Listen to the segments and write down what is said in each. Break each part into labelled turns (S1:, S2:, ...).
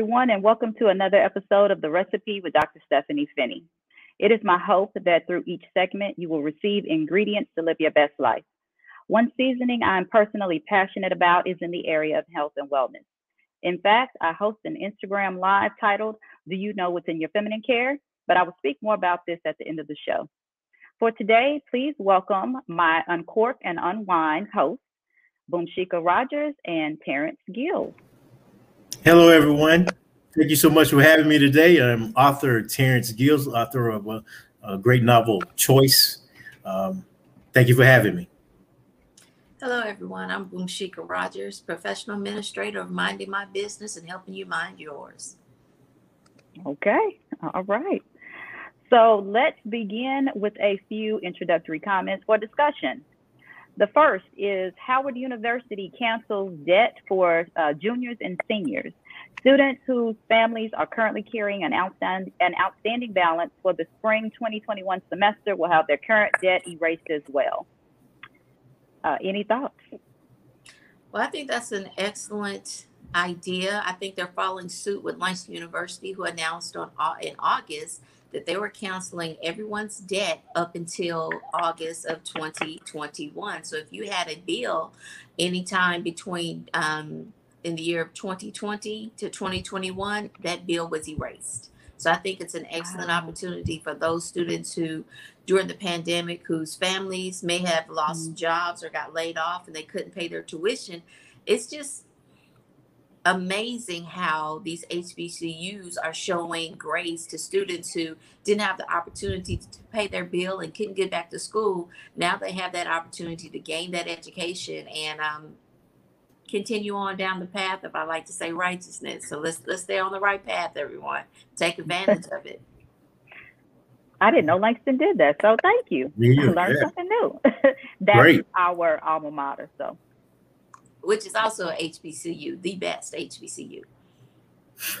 S1: Everyone, and welcome to another episode of The Recipe with Dr. Stephanie Finney. It is my hope that through each segment, you will receive ingredients to live your best life. One seasoning I'm personally passionate about is in the area of health and wellness. In fact, I host an Instagram live titled, Do You Know What's in Your Feminine Care? But I will speak more about this at the end of the show. For today, please welcome my Uncork and Unwind hosts, Boomshika Rogers and Terrence Gill.
S2: Hello, everyone. Thank you so much for having me today. I'm author Terrence Gills, author of a, a great novel, Choice. Um, thank you for having me.
S3: Hello, everyone. I'm Boomshika Rogers, professional administrator of Minding My Business and helping you mind yours.
S1: Okay, all right. So let's begin with a few introductory comments for discussion. The first is Howard University cancels debt for uh, juniors and seniors. Students whose families are currently carrying an outstanding, an outstanding balance for the spring 2021 semester will have their current debt erased as well. Uh, any thoughts?
S3: Well, I think that's an excellent idea. I think they're following suit with Langston University, who announced on in August that they were canceling everyone's debt up until August of 2021. So if you had a bill anytime between um, in the year of 2020 to 2021, that bill was erased. So I think it's an excellent wow. opportunity for those students who, during the pandemic, whose families may have lost mm-hmm. jobs or got laid off and they couldn't pay their tuition. It's just amazing how these HBCUs are showing grace to students who didn't have the opportunity to pay their bill and couldn't get back to school. Now they have that opportunity to gain that education and um, continue on down the path of I like to say righteousness. So let's let's stay on the right path, everyone. Take advantage of it.
S1: I didn't know Langston did that, so thank you. I learned yeah. something new. That's Great. our alma mater. So
S3: which is also a HBCU, the best HBCU.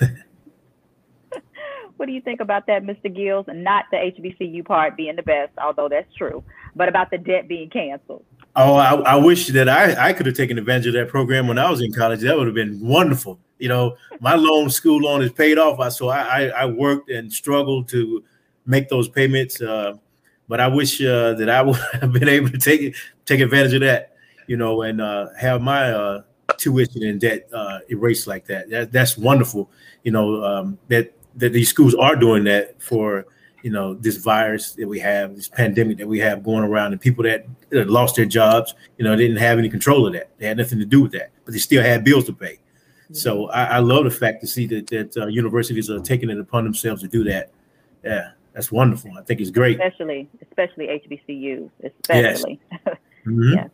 S1: what do you think about that, Mr. Gills? And not the HBCU part being the best, although that's true, but about the debt being canceled.
S2: Oh, I, I wish that I, I could have taken advantage of that program when I was in college. That would have been wonderful. You know, my loan, school loan is paid off. So I, I, I worked and struggled to make those payments. Uh, but I wish uh, that I would have been able to take take advantage of that you know, and uh, have my uh, tuition and debt uh, erased like that. that. That's wonderful, you know, um, that that these schools are doing that for you know this virus that we have, this pandemic that we have going around, and people that, that lost their jobs, you know, didn't have any control of that. They had nothing to do with that, but they still had bills to pay. Mm-hmm. So I, I, love the fact to see that that uh, universities are taking it upon themselves to do that. Yeah, that's wonderful. I think it's great,
S1: especially especially HBCUs, especially. Yes. Mm-hmm. yeah.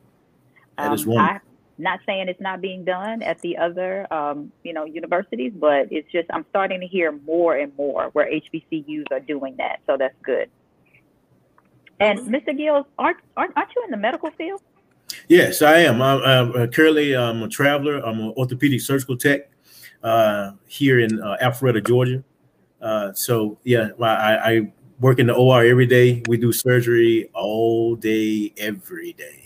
S2: That is um, I'm
S1: not saying it's not being done at the other, um, you know, universities, but it's just I'm starting to hear more and more where HBCUs are doing that. So that's good. And Mr. Gill, aren't, aren't aren't you in the medical field?
S2: Yes, I am. I'm, I'm uh, currently I'm a traveler. I'm an orthopedic surgical tech uh, here in uh, Alpharetta, Georgia. Uh, so yeah, I, I work in the OR every day. We do surgery all day, every day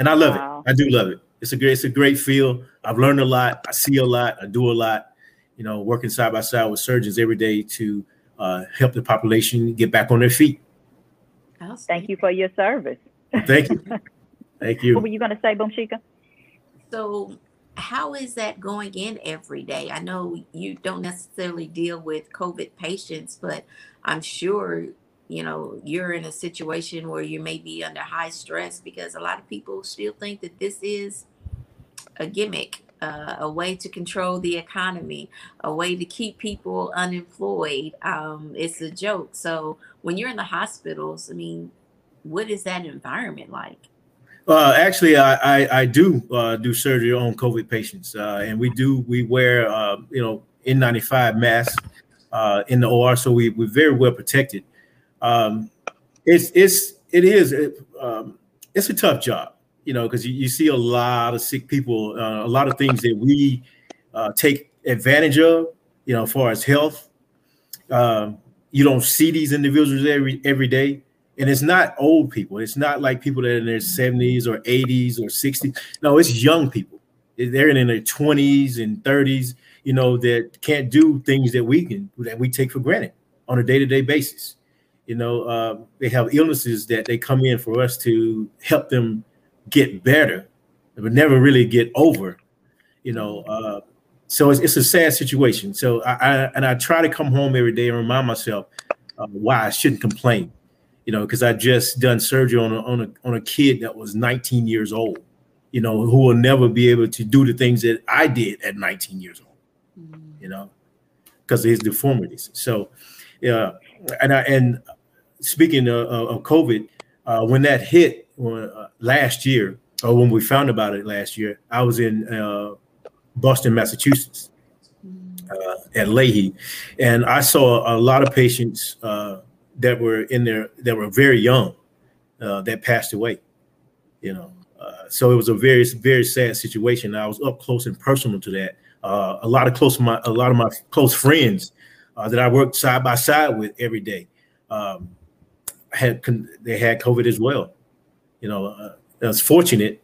S2: and I love wow. it. I do love it. It's a great, it's a great feel. I've learned a lot. I see a lot. I do a lot. You know, working side by side with surgeons every day to uh, help the population get back on their feet.
S1: Thank you for your service.
S2: Thank you. Thank you.
S1: What were you going to say, Boomshika?
S3: So, how is that going in every day? I know you don't necessarily deal with COVID patients, but I'm sure you know you're in a situation where you may be under high stress because a lot of people still think that this is a gimmick uh, a way to control the economy a way to keep people unemployed um, it's a joke. So when you're in the hospitals i mean what is that environment like?
S2: Uh, actually, I, I, I do uh, do surgery on COVID patients, uh, and we do we wear uh, you know N95 masks uh, in the OR, so we we're very well protected um, it's it's it is it, um, it's a tough job, you know, because you, you, see a lot of sick people, uh, a lot of things that we uh, take advantage of, you know, as far as health. Um, you don't see these individuals every every day, and it's not old people. It's not like people that are in their seventies or eighties or sixties. No, it's young people. They're in their twenties and thirties, you know, that can't do things that we can that we take for granted on a day-to-day basis. You know, uh, they have illnesses that they come in for us to help them get better, but never really get over. You know, uh, so it's, it's a sad situation. So I, I, and I try to come home every day and remind myself uh, why I shouldn't complain. You know, because I just done surgery on a, on a on a kid that was 19 years old. You know, who will never be able to do the things that I did at 19 years old. Mm. You know, because of his deformities. So, yeah, and I and speaking of, of COVID, uh, when that hit uh, last year, or when we found about it last year, I was in uh, Boston, Massachusetts, uh, at Lahey, and I saw a lot of patients uh, that were in there that were very young uh, that passed away. You know, uh, so it was a very very sad situation. I was up close and personal to that. Uh, a lot of close my a lot of my close friends uh, that I worked side by side with every day um, had they had COVID as well. You know, I was fortunate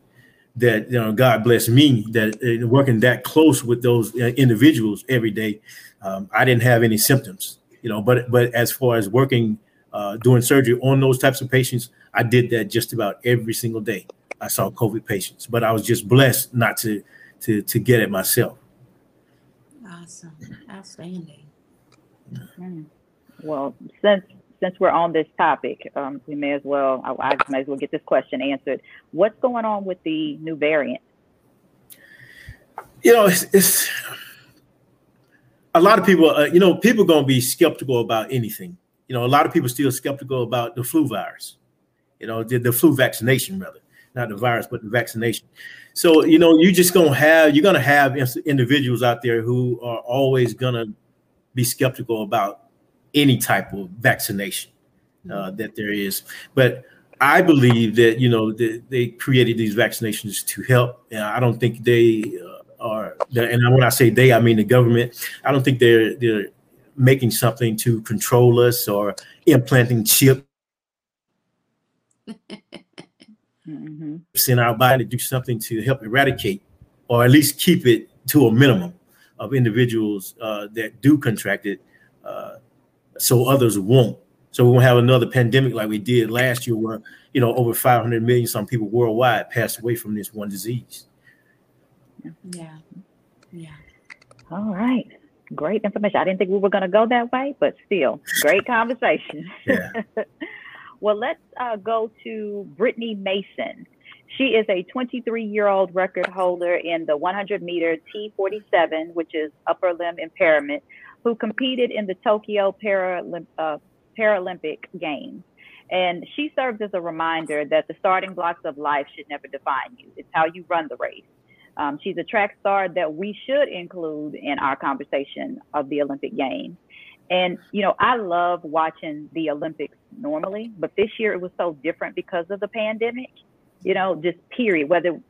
S2: that you know God bless me that uh, working that close with those uh, individuals every day, um, I didn't have any symptoms. You know, but but as far as working uh, doing surgery on those types of patients, I did that just about every single day. I saw COVID patients, but I was just blessed not to to to get it myself.
S3: Awesome, outstanding.
S1: Mm-hmm. Well, since since we're on this topic, um, we may as well, I, I may as well get this question answered. What's going on with the new variant?
S2: You know, it's, it's a lot of people, uh, you know, people going to be skeptical about anything. You know, a lot of people still skeptical about the flu virus, you know, the, the flu vaccination, rather, not the virus, but the vaccination. So, you know, you just to have, you're going to have individuals out there who are always going to be skeptical about any type of vaccination uh, that there is. But I believe that you know they, they created these vaccinations to help. And I don't think they uh, are. And when I say they, I mean the government. I don't think they're they're making something to control us or implanting chips mm-hmm. in our body to do something to help eradicate or at least keep it to a minimum of individuals uh, that do contract it uh, so others won't. So we won't have another pandemic like we did last year, where you know over 500 million some people worldwide passed away from this one disease.
S3: Yeah, yeah.
S1: All right, great information. I didn't think we were going to go that way, but still, great conversation.
S2: Yeah.
S1: well, let's uh, go to Brittany Mason. She is a 23 year old record holder in the 100 meter T47, which is upper limb impairment, who competed in the Tokyo Paralymp- uh, Paralympic Games. And she serves as a reminder that the starting blocks of life should never define you. It's how you run the race. Um, she's a track star that we should include in our conversation of the Olympic Games. And, you know, I love watching the Olympics normally, but this year it was so different because of the pandemic, you know, just period, whether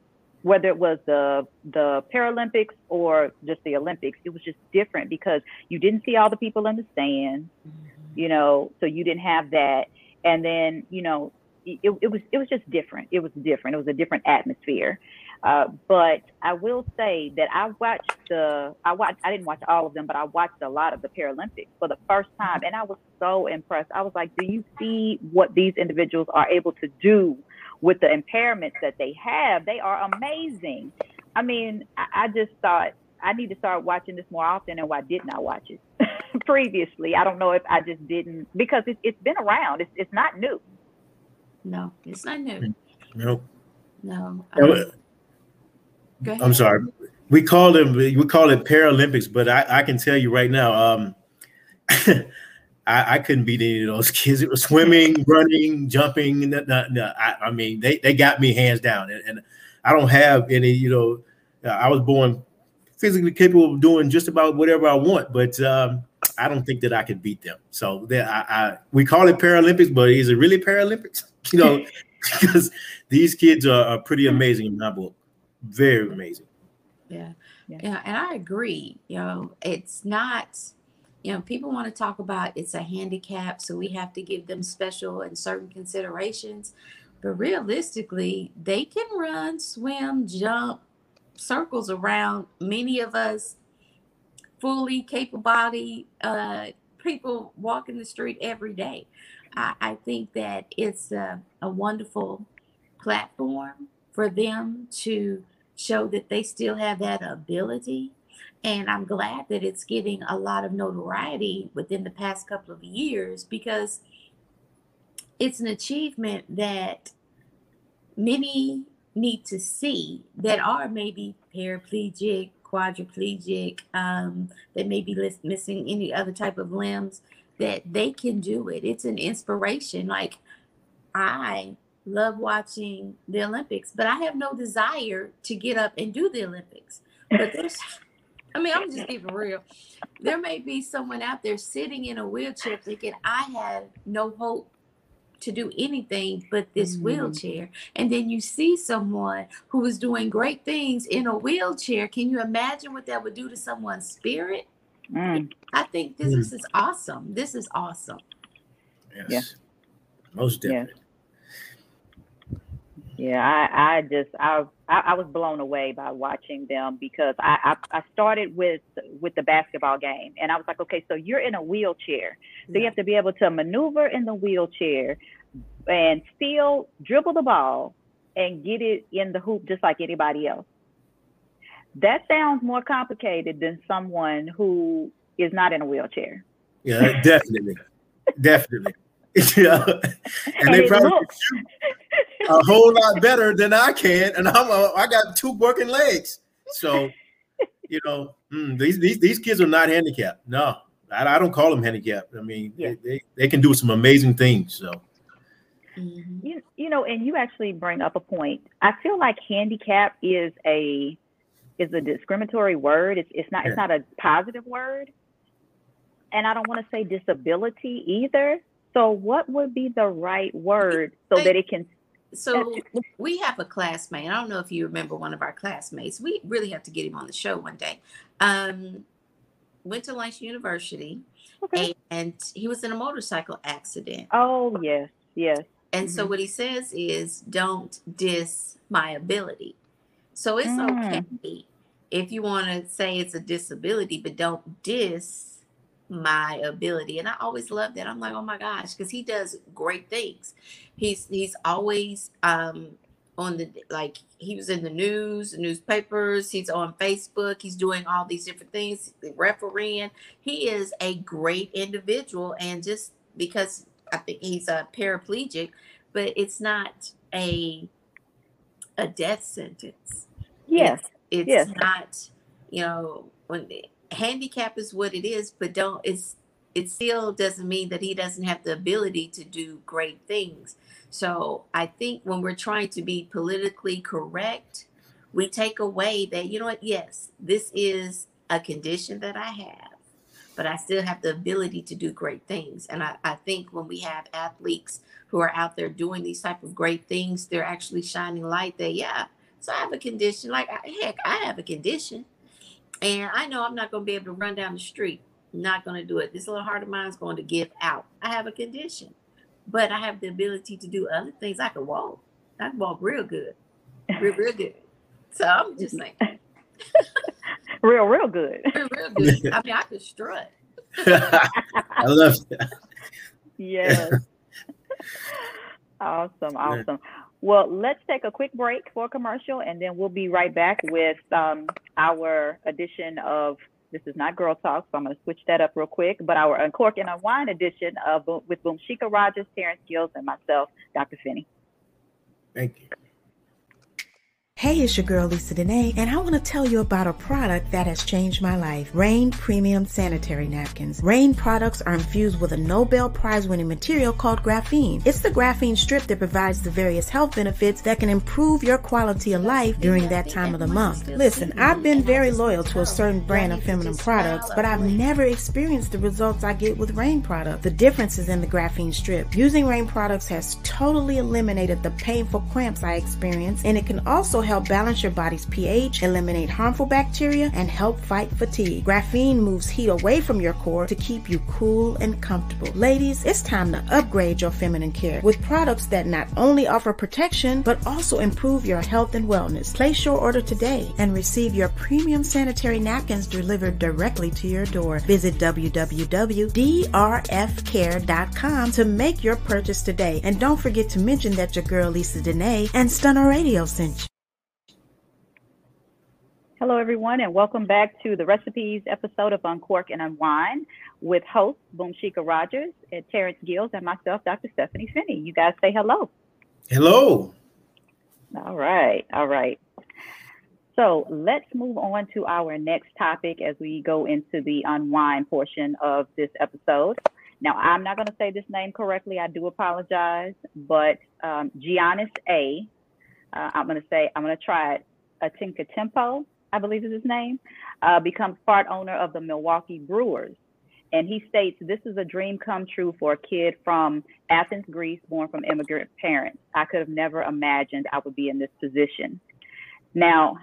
S1: whether it was the the Paralympics or just the Olympics, it was just different because you didn't see all the people in the stands, mm-hmm. you know, so you didn't have that. And then, you know, it, it was it was just different. It was different. It was a different atmosphere. Uh, but I will say that I watched the I watched I didn't watch all of them, but I watched a lot of the Paralympics for the first time, and I was so impressed. I was like, "Do you see what these individuals are able to do with the impairments that they have, they are amazing. I mean, I, I just thought I need to start watching this more often, and why didn't I watch it previously? I don't know if I just didn't because it, it's been around. It's it's not new.
S3: No, it's not
S2: new. No.
S3: No. Um,
S2: I'm sorry. We call it we call it Paralympics, but I, I can tell you right now, um, I, I, couldn't beat any of those kids. It was swimming, running, jumping. No, no, no. I, I, mean, they, they got me hands down. And, and, I don't have any, you know, uh, I was born physically capable of doing just about whatever I want, but um, I don't think that I could beat them. So that I, I, we call it Paralympics, but is it really Paralympics? You know, because these kids are, are pretty amazing in my book. Very amazing.
S3: Yeah. yeah. Yeah. And I agree. You know, it's not you know, people want to talk about it's a handicap, so we have to give them special and certain considerations. But realistically, they can run, swim, jump, circles around many of us fully capable body uh, people walking the street every day. I, I think that it's a, a wonderful platform for them to show that they still have that ability. And I'm glad that it's getting a lot of notoriety within the past couple of years because it's an achievement that many need to see that are maybe paraplegic, quadriplegic, um, that may be missing any other type of limbs, that they can do it. It's an inspiration. Like I love watching the Olympics, but I have no desire to get up and do the Olympics. But there's, I mean, I'm just keeping real. There may be someone out there sitting in a wheelchair thinking, I have no hope to do anything but this mm. wheelchair. And then you see someone who is doing great things in a wheelchair. Can you imagine what that would do to someone's spirit? Mm. I think this, mm. this, is awesome. This is awesome.
S2: Yes. Yeah. Most definitely.
S1: Yeah. Yeah, I, I just I, I was blown away by watching them because I, I I started with with the basketball game and I was like, okay, so you're in a wheelchair, so yeah. you have to be able to maneuver in the wheelchair and still dribble the ball and get it in the hoop just like anybody else. That sounds more complicated than someone who is not in a wheelchair.
S2: Yeah, definitely, definitely. yeah, and, and they probably a whole lot better than I can, and I'm a, I got two working legs. So, you know, mm, these these these kids are not handicapped. No, I, I don't call them handicapped. I mean, yeah. they, they, they can do some amazing things. So.
S1: Mm-hmm. You, you know, and you actually bring up a point. I feel like handicap is a is a discriminatory word. It's it's not yeah. it's not a positive word. And I don't want to say disability either. So what would be the right word so that it can
S3: so we have a classmate. I don't know if you remember one of our classmates. We really have to get him on the show one day. Um, went to Langston University, okay. and, he was in a motorcycle accident.
S1: Oh yes, yes.
S3: And mm-hmm. so what he says is, "Don't diss my ability." So it's mm. okay if you want to say it's a disability, but don't diss my ability and i always love that. I'm like oh my gosh because he does great things. He's he's always um on the like he was in the news newspapers he's on facebook he's doing all these different things refereeing. He is a great individual and just because i think he's a paraplegic but it's not a a death sentence.
S1: Yes
S3: it's, it's
S1: yes.
S3: not you know when handicap is what it is, but don't it's it still doesn't mean that he doesn't have the ability to do great things. So I think when we're trying to be politically correct, we take away that, you know what, yes, this is a condition that I have, but I still have the ability to do great things. And I, I think when we have athletes who are out there doing these type of great things, they're actually shining light that, yeah, so I have a condition. Like, heck, I have a condition and I know I'm not going to be able to run down the street. not going to do it. This little heart of mine is going to give out. I have a condition, but I have the ability to do other things. I can walk. I can walk real good, real, real good. So I'm just saying.
S1: real, real good.
S3: Real, real good. I mean, I could strut.
S2: I love that.
S1: Yes. awesome. Awesome. Well, let's take a quick break for commercial and then we'll be right back with um, our edition of this is not Girl Talk, so I'm going to switch that up real quick. But our Uncork and Unwind edition of with Boomshika Rogers, Terrence Gills, and myself, Dr. Finney.
S2: Thank you.
S4: Hey, it's your girl Lisa Dene, and I want to tell you about a product that has changed my life Rain Premium Sanitary Napkins. Rain products are infused with a Nobel Prize winning material called graphene. It's the graphene strip that provides the various health benefits that can improve your quality of life during that time of the month. Listen, I've been very loyal to a certain brand of feminine products, but I've never experienced the results I get with Rain products. The difference is in the graphene strip. Using Rain products has totally eliminated the painful cramps I experience, and it can also help balance your body's pH, eliminate harmful bacteria, and help fight fatigue. Graphene moves heat away from your core to keep you cool and comfortable. Ladies, it's time to upgrade your feminine care with products that not only offer protection, but also improve your health and wellness. Place your order today and receive your premium sanitary napkins delivered directly to your door. Visit www.drfcare.com to make your purchase today. And don't forget to mention that your girl Lisa Dene and Stunner Radio sent you.
S1: Hello, everyone, and welcome back to the recipes episode of Uncork and Unwind with host Boomshika Rogers and Terrence Gills and myself, Dr. Stephanie Finney. You guys say hello.
S2: Hello.
S1: All right. All right. So let's move on to our next topic as we go into the unwind portion of this episode. Now, I'm not going to say this name correctly. I do apologize, but um, Giannis A. Uh, I'm going to say, I'm going to try it. Atinka Tempo, I believe is his name, uh, becomes part owner of the Milwaukee Brewers. And he states, This is a dream come true for a kid from Athens, Greece, born from immigrant parents. I could have never imagined I would be in this position. Now,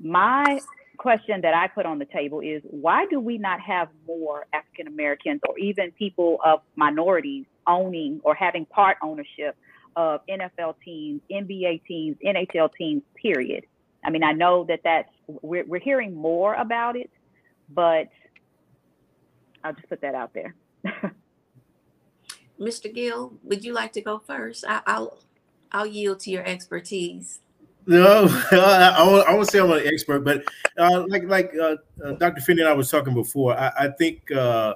S1: my question that I put on the table is why do we not have more African Americans or even people of minorities owning or having part ownership of NFL teams, NBA teams, NHL teams, period? I mean, I know that that's, we're, we're hearing more about it, but I'll just put that out there.
S3: Mr. Gill, would you like to go first? I, will I'll yield to your expertise.
S2: No, I, I, I won't say I'm an expert, but uh, like like uh, uh, Dr. Finney and I was talking before, I, I think uh,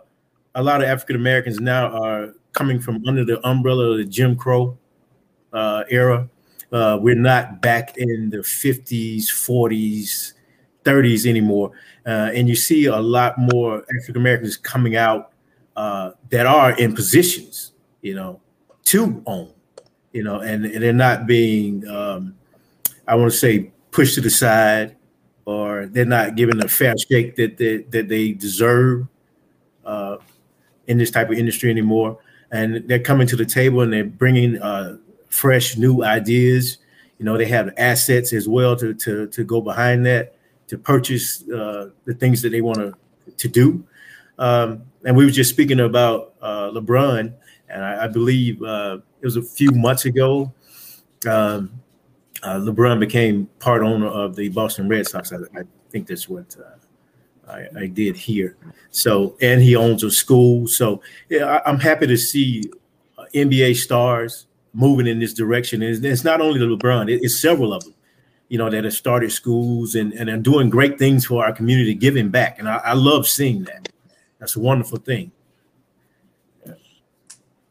S2: a lot of African Americans now are coming from under the umbrella of the Jim Crow uh, era. Uh, we're not back in the 50s, 40s, 30s anymore, and you see a lot more African Americans coming out that are in positions, you know, to own, you know, and, and they're not being um, I want to say pushed to the side, or they're not given the fair shake that they, that they deserve uh, in this type of industry anymore. And they're coming to the table and they're bringing uh, fresh, new ideas. You know, they have assets as well to to to go behind that to purchase uh, the things that they want to to do. Um, and we were just speaking about uh, LeBron, and I, I believe uh, it was a few months ago. Um, uh, LeBron became part owner of the Boston Red Sox. I, I think that's what uh, I, I, did here. So, and he owns a school. So, yeah, I, am happy to see uh, NBA stars moving in this direction. And it's, it's not only LeBron; it, it's several of them, you know, that have started schools and and are doing great things for our community, giving back. And I, I love seeing that. That's a wonderful thing.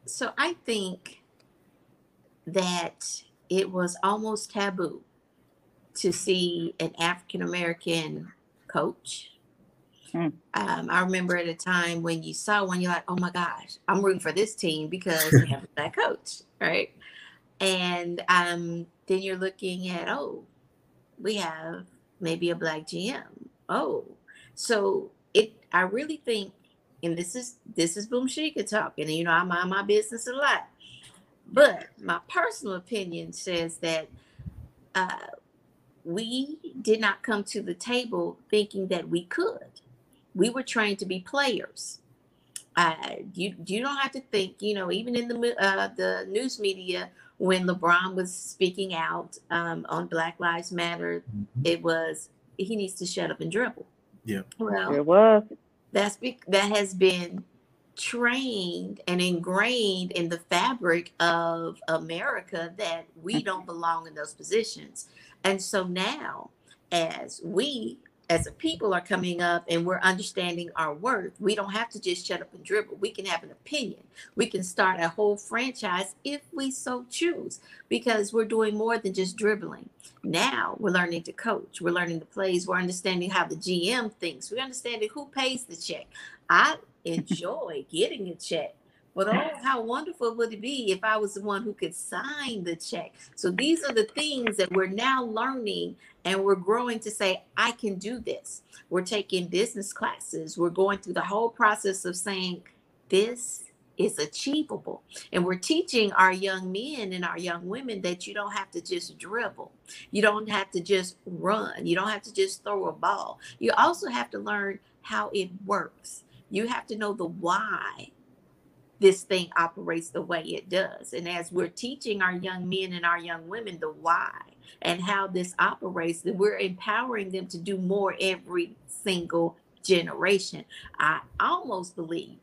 S3: So I think that it was almost taboo to see an African American coach. Mm. Um, I remember at a time when you saw one, you're like, oh my gosh, I'm rooting for this team because we have that coach, right? And um, then you're looking at, oh, we have maybe a black GM. Oh, so it. I really think, and this is this is Boomshika talking, and you know I mind my business a lot. But my personal opinion says that uh, we did not come to the table thinking that we could. We were trained to be players. Uh, you you don't have to think. You know, even in the uh, the news media, when LeBron was speaking out um, on Black Lives Matter, mm-hmm. it was he needs to shut up and dribble.
S2: Yeah,
S1: well, it was.
S3: That's be- that has been trained and ingrained in the fabric of America that we don't belong in those positions. And so now, as we as a people are coming up and we're understanding our worth, we don't have to just shut up and dribble. We can have an opinion. We can start a whole franchise if we so choose, because we're doing more than just dribbling. Now we're learning to coach. We're learning the plays. We're understanding how the GM thinks. We're understanding who pays the check. I enjoy getting a check. But oh, how wonderful would it be if I was the one who could sign the check? So these are the things that we're now learning and we're growing to say, I can do this. We're taking business classes. We're going through the whole process of saying, this is achievable. And we're teaching our young men and our young women that you don't have to just dribble. You don't have to just run. You don't have to just throw a ball. You also have to learn how it works. You have to know the why this thing operates the way it does. And as we're teaching our young men and our young women the why and how this operates, that we're empowering them to do more every single generation. I almost believe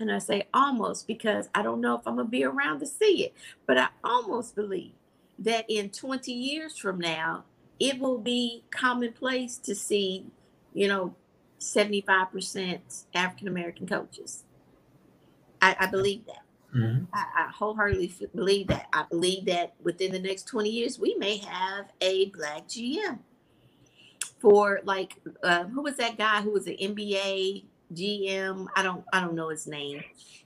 S3: and I say almost because I don't know if I'm going to be around to see it, but I almost believe that in 20 years from now, it will be commonplace to see, you know, 75% African American coaches. I, I, believe that. Mm-hmm. I, I, wholeheartedly believe that. I believe that within the next 20 years, we may have a black GM for like, uh, who was that guy who was an NBA GM. I don't I don't know his name,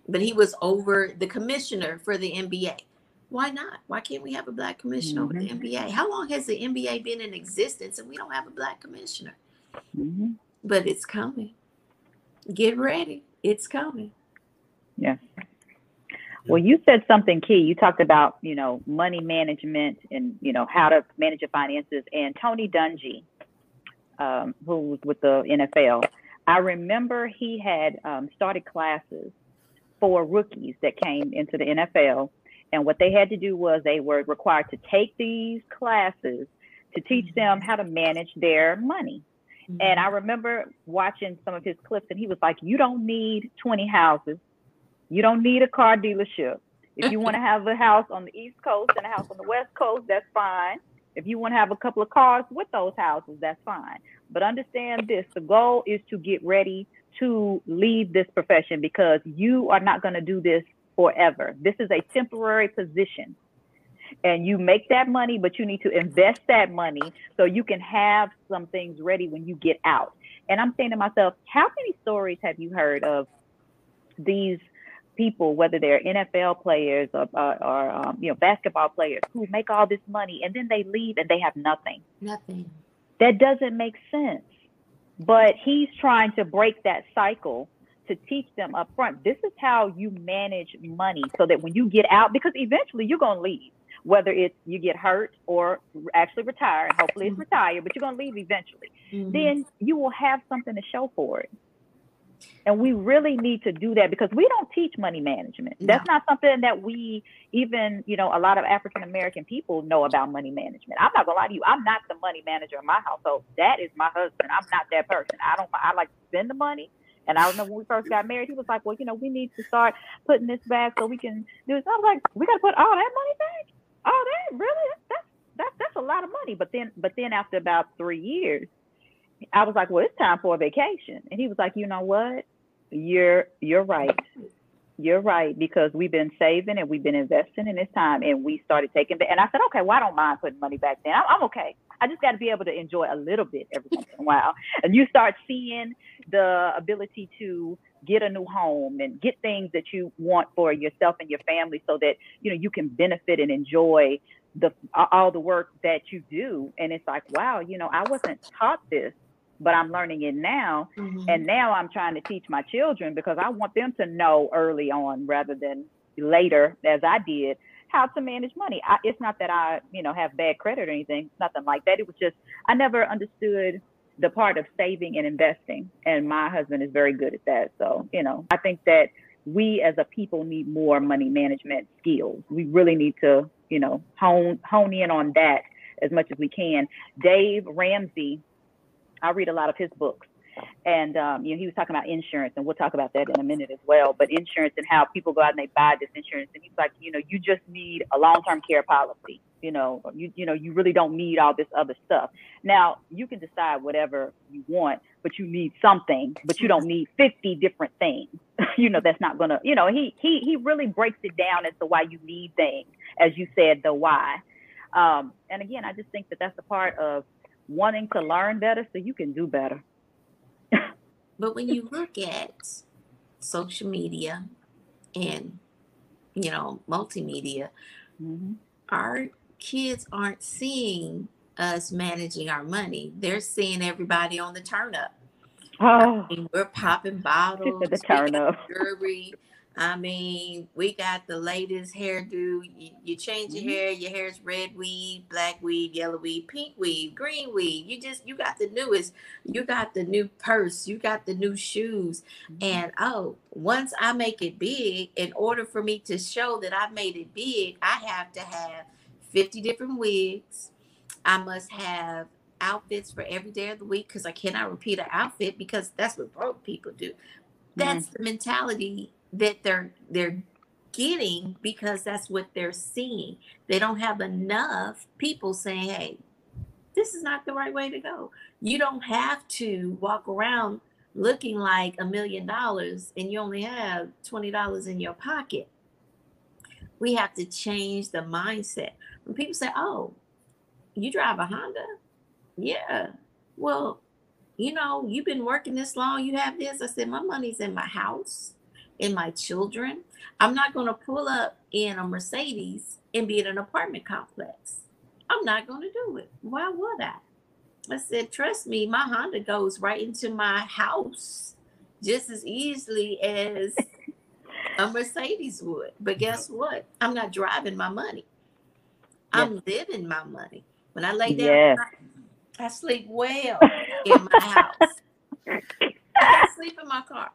S3: but he was over the commissioner for the NBA. Why not? Why can't we have a black commissioner mm-hmm. over the NBA? Mm-hmm. How long has the NBA been in existence and we don't have a black commissioner? Mm-hmm. But it's coming. Get ready. It's coming.
S1: Yeah. Well, you said something key. You talked about, you know, money management and, you know, how to manage your finances. And Tony Dungy, um, who was with the NFL, I remember he had um, started classes for rookies that came into the NFL. And what they had to do was they were required to take these classes to teach mm-hmm. them how to manage their money. Mm-hmm. And I remember watching some of his clips, and he was like, You don't need 20 houses. You don't need a car dealership. If you want to have a house on the East Coast and a house on the West Coast, that's fine. If you want to have a couple of cars with those houses, that's fine. But understand this the goal is to get ready to leave this profession because you are not going to do this forever. This is a temporary position. And you make that money, but you need to invest that money so you can have some things ready when you get out. And I'm saying to myself, how many stories have you heard of these people, whether they're NFL players or, or, or um, you know basketball players, who make all this money and then they leave and they have nothing?
S3: Nothing.
S1: That doesn't make sense. But he's trying to break that cycle to teach them up front. This is how you manage money so that when you get out, because eventually you're going to leave, whether it's you get hurt or actually retire, and hopefully it's mm-hmm. retire, but you're going to leave eventually. Mm-hmm. Then you will have something to show for it. And we really need to do that because we don't teach money management. No. That's not something that we even, you know, a lot of African American people know about money management. I'm not gonna lie to you, I'm not the money manager in my household. That is my husband. I'm not that person. I don't I like to spend the money. And I remember when we first got married, he was like, Well, you know, we need to start putting this back so we can do this. I was like, We gotta put all that money back? All that? Really? That's that's that's a lot of money. But then but then after about three years, I was like, well, it's time for a vacation. And he was like, you know what? You're you're right. You're right because we've been saving and we've been investing in this time, and we started taking. And I said, okay, well, I don't mind putting money back then. I'm, I'm okay. I just got to be able to enjoy a little bit every once in a while. And you start seeing the ability to get a new home and get things that you want for yourself and your family, so that you know you can benefit and enjoy the all the work that you do. And it's like, wow, you know, I wasn't taught this but I'm learning it now. Mm-hmm. And now I'm trying to teach my children because I want them to know early on rather than later, as I did, how to manage money. I, it's not that I, you know, have bad credit or anything, nothing like that. It was just I never understood the part of saving and investing, and my husband is very good at that. So, you know, I think that we as a people need more money management skills. We really need to, you know, hone hone in on that as much as we can. Dave Ramsey I read a lot of his books. And um, you know, he was talking about insurance, and we'll talk about that in a minute as well. But insurance and how people go out and they buy this insurance, and he's like, you know, you just need a long-term care policy. You know, you you know, you really don't need all this other stuff. Now, you can decide whatever you want, but you need something, but you don't need 50 different things. you know, that's not gonna. You know, he he he really breaks it down as to why you need things, as you said, the why. Um, and again, I just think that that's a part of wanting to learn better so you can do better.
S3: but when you look at social media and you know multimedia, mm-hmm. our kids aren't seeing us managing our money. They're seeing everybody on the turn up. Oh, I mean, we're popping bottles,
S1: the turn up.
S3: Jewelry. I mean, we got the latest hairdo. You, you change your mm-hmm. hair, your hair's red weave, black weave, yellow weave, pink weave, green weave. You just you got the newest. You got the new purse. You got the new shoes. Mm-hmm. And oh, once I make it big, in order for me to show that I've made it big, I have to have 50 different wigs. I must have outfits for every day of the week because I cannot repeat an outfit because that's what broke people do. That's mm-hmm. the mentality that they're they're getting because that's what they're seeing. They don't have enough people saying, "Hey, this is not the right way to go." You don't have to walk around looking like a million dollars and you only have $20 in your pocket. We have to change the mindset. When people say, "Oh, you drive a Honda?" Yeah. Well, you know, you've been working this long, you have this. I said, "My money's in my house." In my children. I'm not going to pull up in a Mercedes and be in an apartment complex. I'm not going to do it. Why would I? I said, trust me, my Honda goes right into my house just as easily as a Mercedes would. But guess what? I'm not driving my money. I'm living my money. When I lay down, yes. I, I sleep well in my house. I sleep in my car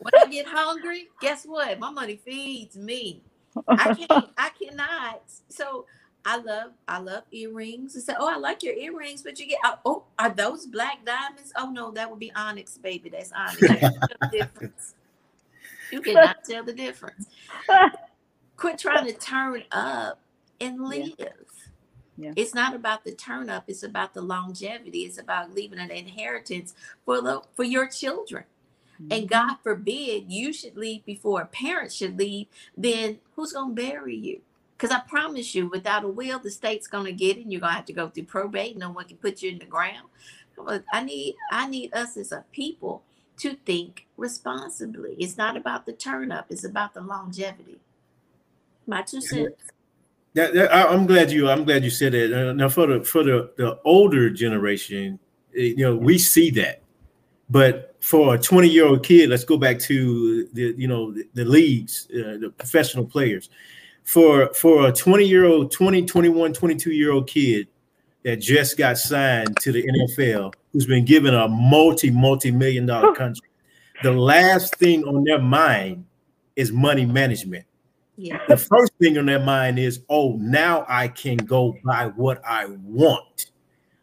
S3: when I get hungry, guess what? My money feeds me. I can't. I cannot. So I love. I love earrings. I say, oh, I like your earrings, but you get. Uh, oh, are those black diamonds? Oh no, that would be onyx, baby. That's onyx. You difference. You cannot tell the difference. Quit trying to turn up and live. Yeah. Yeah. It's not about the turn up. It's about the longevity. It's about leaving an inheritance for the for your children. And mm-hmm. God forbid you should leave before a parent should leave, then who's going to bury you? Because I promise you, without a will, the state's going to get it. And you're going to have to go through probate. No one can put you in the ground. I need, I need us as a people to think responsibly. It's not about the turn up. It's about the longevity. My two cents.
S2: Yeah, I'm glad you. I'm glad you said that. Now, for the for the the older generation, eh, you know, we see that, but for a 20 year old kid, let's go back to the you know the, the leagues, uh, the professional players. For for a 20 year old, 20, 21, 22 year old kid that just got signed to the NFL, who's been given a multi multi million dollar contract, the last thing on their mind is money management. Yeah. The first thing on their mind is, oh, now I can go buy what I want.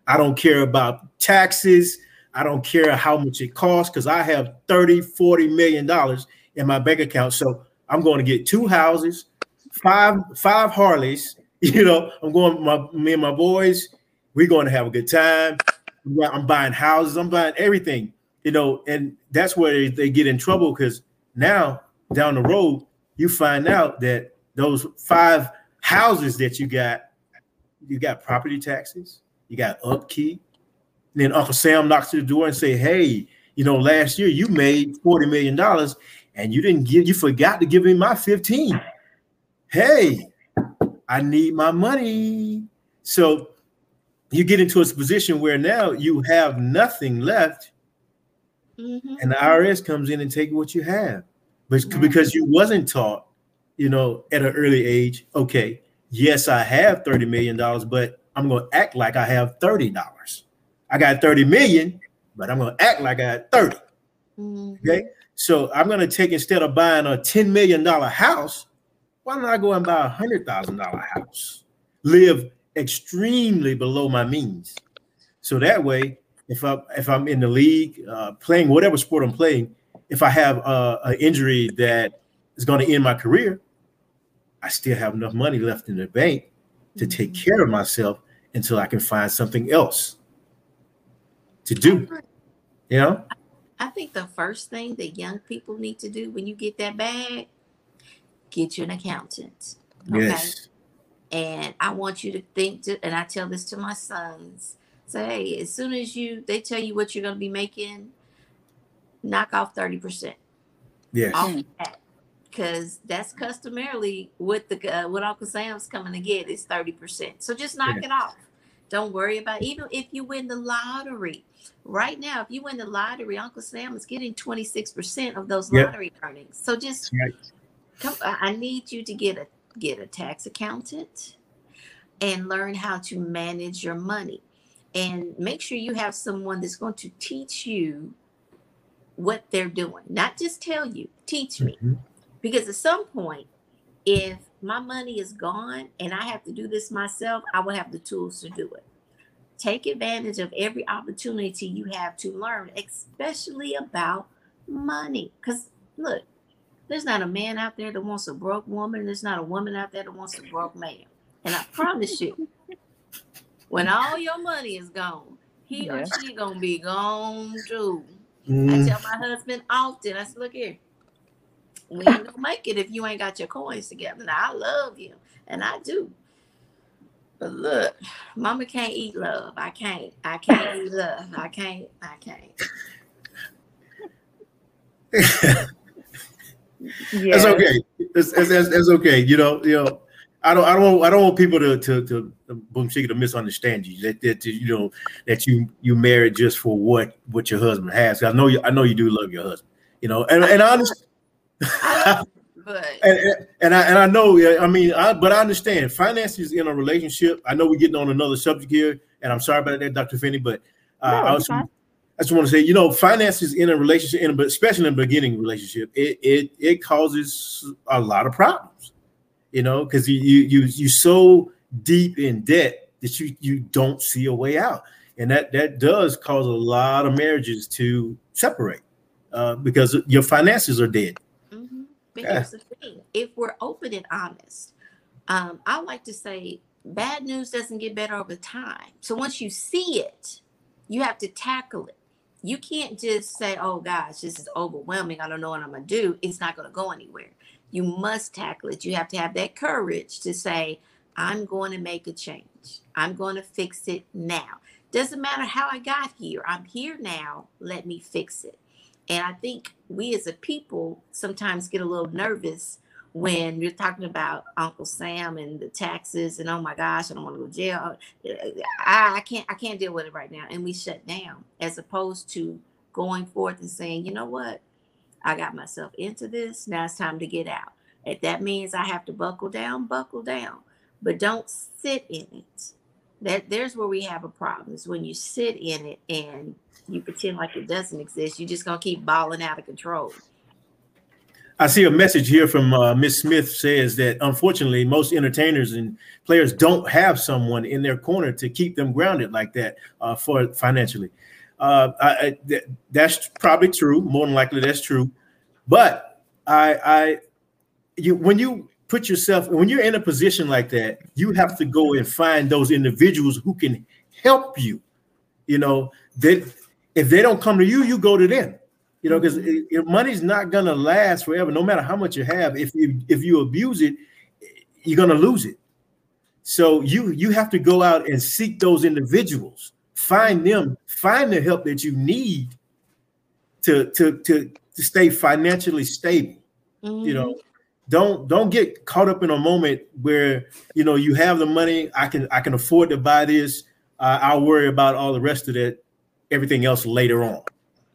S2: I don't care about taxes. I don't care how much it costs because I have 30, 40 million dollars in my bank account. So I'm going to get two houses, five, five Harleys. You know, I'm going my me and my boys, we're going to have a good time. I'm buying houses, I'm buying everything, you know, and that's where they, get in trouble because now down the road, you find out that those five houses that you got, you got property taxes, you got upkeep, then Uncle Sam knocks to the door and say, "Hey, you know, last year you made forty million dollars, and you didn't give. You forgot to give me my fifteen. Hey, I need my money." So you get into a position where now you have nothing left, mm-hmm. and the IRS comes in and take what you have, but mm-hmm. because you wasn't taught, you know, at an early age. Okay, yes, I have thirty million dollars, but I'm going to act like I have thirty dollars. I got 30 million, but I'm going to act like I got 30. Mm-hmm. Okay. So I'm going to take, instead of buying a $10 million house, why don't I go and buy a $100,000 house? Live extremely below my means. So that way, if I if I'm in the league uh, playing whatever sport I'm playing, if I have uh, an injury that is going to end my career, I still have enough money left in the bank to take mm-hmm. care of myself until I can find something else to do. You know?
S3: I think the first thing that young people need to do when you get that bag, get you an accountant. Okay? Yes. And I want you to think to, and I tell this to my sons. Say, hey, as soon as you they tell you what you're gonna be making, knock off 30%.
S2: Yes. Off
S3: that. Because that's customarily what the uh, what Uncle Sam's coming to get is 30%. So just knock it off Don't worry about even if you win the lottery. Right now, if you win the lottery, Uncle Sam is getting 26% of those
S2: Yep.
S3: lottery earnings. So just
S2: Right.
S3: come I need you to get a get a tax accountant and learn how to manage your money. And make sure you have someone that's going to teach you what they're doing. Not just tell you, teach me.
S2: Mhm.
S3: Because at some point, if my money is gone and I have to do this myself, I will have the tools to do it. Take advantage of every opportunity you have to learn, especially about money. Because look, there's not a man out there that wants a broke woman. There's not a woman out there that wants a broke man. And I promise you, when all your money is gone, he
S1: Yeah.
S3: or she gonna be gone too. I
S2: Mm,
S3: tell my husband often, I said, look here, we ain't gonna make it if you ain't got your coins together. Now I love you, and I do. But look, mama can't eat love. I can't. I can't eat love. I can't. I can't.
S1: Yeah.
S2: That's okay. It's, it's, it's, it's okay. You know, you know, I don't, I don't, want, I don't want people to, to, to, Boomshika to misunderstand you. That, that, you know, that you, you married just for what, what your husband has. I know you, I know you do love your husband. You know, and and I.
S3: But
S2: and, and- and I and I know, yeah, I mean, I, but I understand finances in a relationship. I know we're getting on another subject here, and I'm sorry about that, Dr. Finney, but uh,
S1: No,
S2: I,
S1: it's
S2: also,
S1: fine.
S2: I just want to say, you know, finances in a relationship, in a, especially in the beginning relationship, it it it causes a lot of problems. You know, because you you you you so deep in debt that you you don't see a way out, and that that does cause a lot of marriages to separate uh, because your finances are dead.
S3: But
S2: Yeah.
S3: here's the thing: if we're open and honest, um, I like to say bad news doesn't get better over time. So once you see it, you have to tackle it. You can't just say, "Oh gosh, this is overwhelming. I don't know what I'm gonna do." It's not gonna go anywhere. You must tackle it. You have to have that courage to say, "I'm going to make a change. I'm going to fix it now." Doesn't matter how I got here. I'm here now. Let me fix it. And I think we as a people sometimes get a little nervous when you're talking about Uncle Sam and the taxes and oh my gosh, I don't want to go to jail. I, I can't I can't deal with it right now. And we shut down as opposed to going forth and saying, you know what? I got myself into this. Now it's time to get out. If that means I have to buckle down, buckle down. But don't sit in it. That there's where we have a problem is when you sit in it and you pretend like it doesn't exist. You're just gonna keep balling out of control.
S2: I see a message here from uh, Miss Smith says that unfortunately most entertainers and players don't have someone in their corner to keep them grounded like that uh, for financially. Uh, I, th- that's probably true. More than likely, that's true. But I, I, you when you put yourself when you're in a position like that, you have to go and find those individuals who can help you. You know? That if they don't come to you, you go to them you know? Because mm-hmm. money's not going to last forever no matter how much you have. If you if you abuse it you're going to lose it. So you you have to go out and seek those individuals. Find them find the help that you need to to to, to stay financially stable you know mm-hmm. Don't don't get caught up in a moment where you know you have the money i can i can afford to buy this uh, i'll worry about all the rest of that everything else later on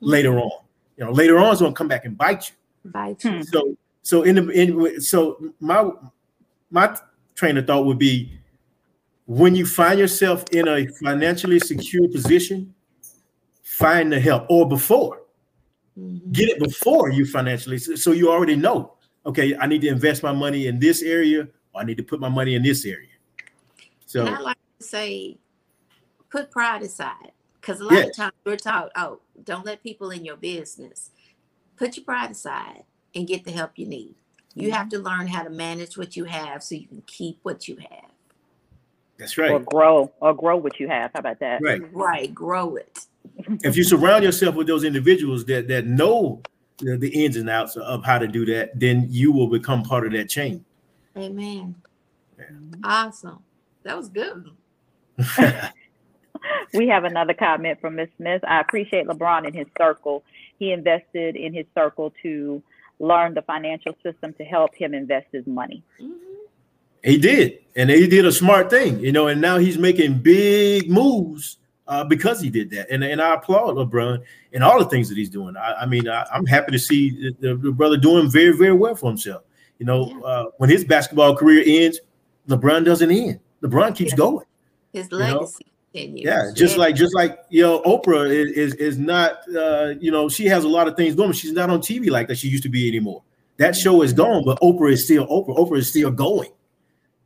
S2: later on you know later on it's going to come back and bite you
S3: Bite
S1: Hmm.
S3: you.
S2: so so in the in so my my train of thought would be when you find yourself in a financially secure position find the help or before
S3: Mhm.
S2: get it before you financially so so you already know okay i need to invest my money in this area or i need to put my money in this area so
S3: and I like to say, put pride aside. Because a lot
S2: Yes.
S3: of times we're taught, oh, don't let people in your business. Put your pride aside and get the help you need. You have mm-hmm. to learn how to manage what you have so you can keep what you have.
S2: that's right.
S1: Or
S2: right
S1: grow, or grow what you have. How about that?
S2: right
S3: Right. Grow it.
S2: if you surround yourself with those individuals that that know the, the ins and outs of how to do that then you will become part of that chain
S3: Amen.
S2: Yeah.
S3: Awesome. That was good.
S1: We have another comment from Ms. Smith. I appreciate LeBron and his circle. He invested in his circle to learn the financial system to help him invest his money.
S3: Mhm.
S2: He did, and he did a smart thing, you know. And now he's making big moves uh, because he did that. And, and I applaud LeBron and all the things that he's doing. I, I mean, I, am happy to see the, the, brother doing very, very well for himself. You know, yeah. uh, when his basketball career ends, LeBron doesn't end. LeBron keeps yeah. going.
S3: His legacy. You know?
S2: Yeah, just yeah. like just like you know, Oprah is is, is not uh, you know she has a lot of things going. She's not on TV like that she used to be anymore. That show is gone, but Oprah is still Oprah. Oprah is still going.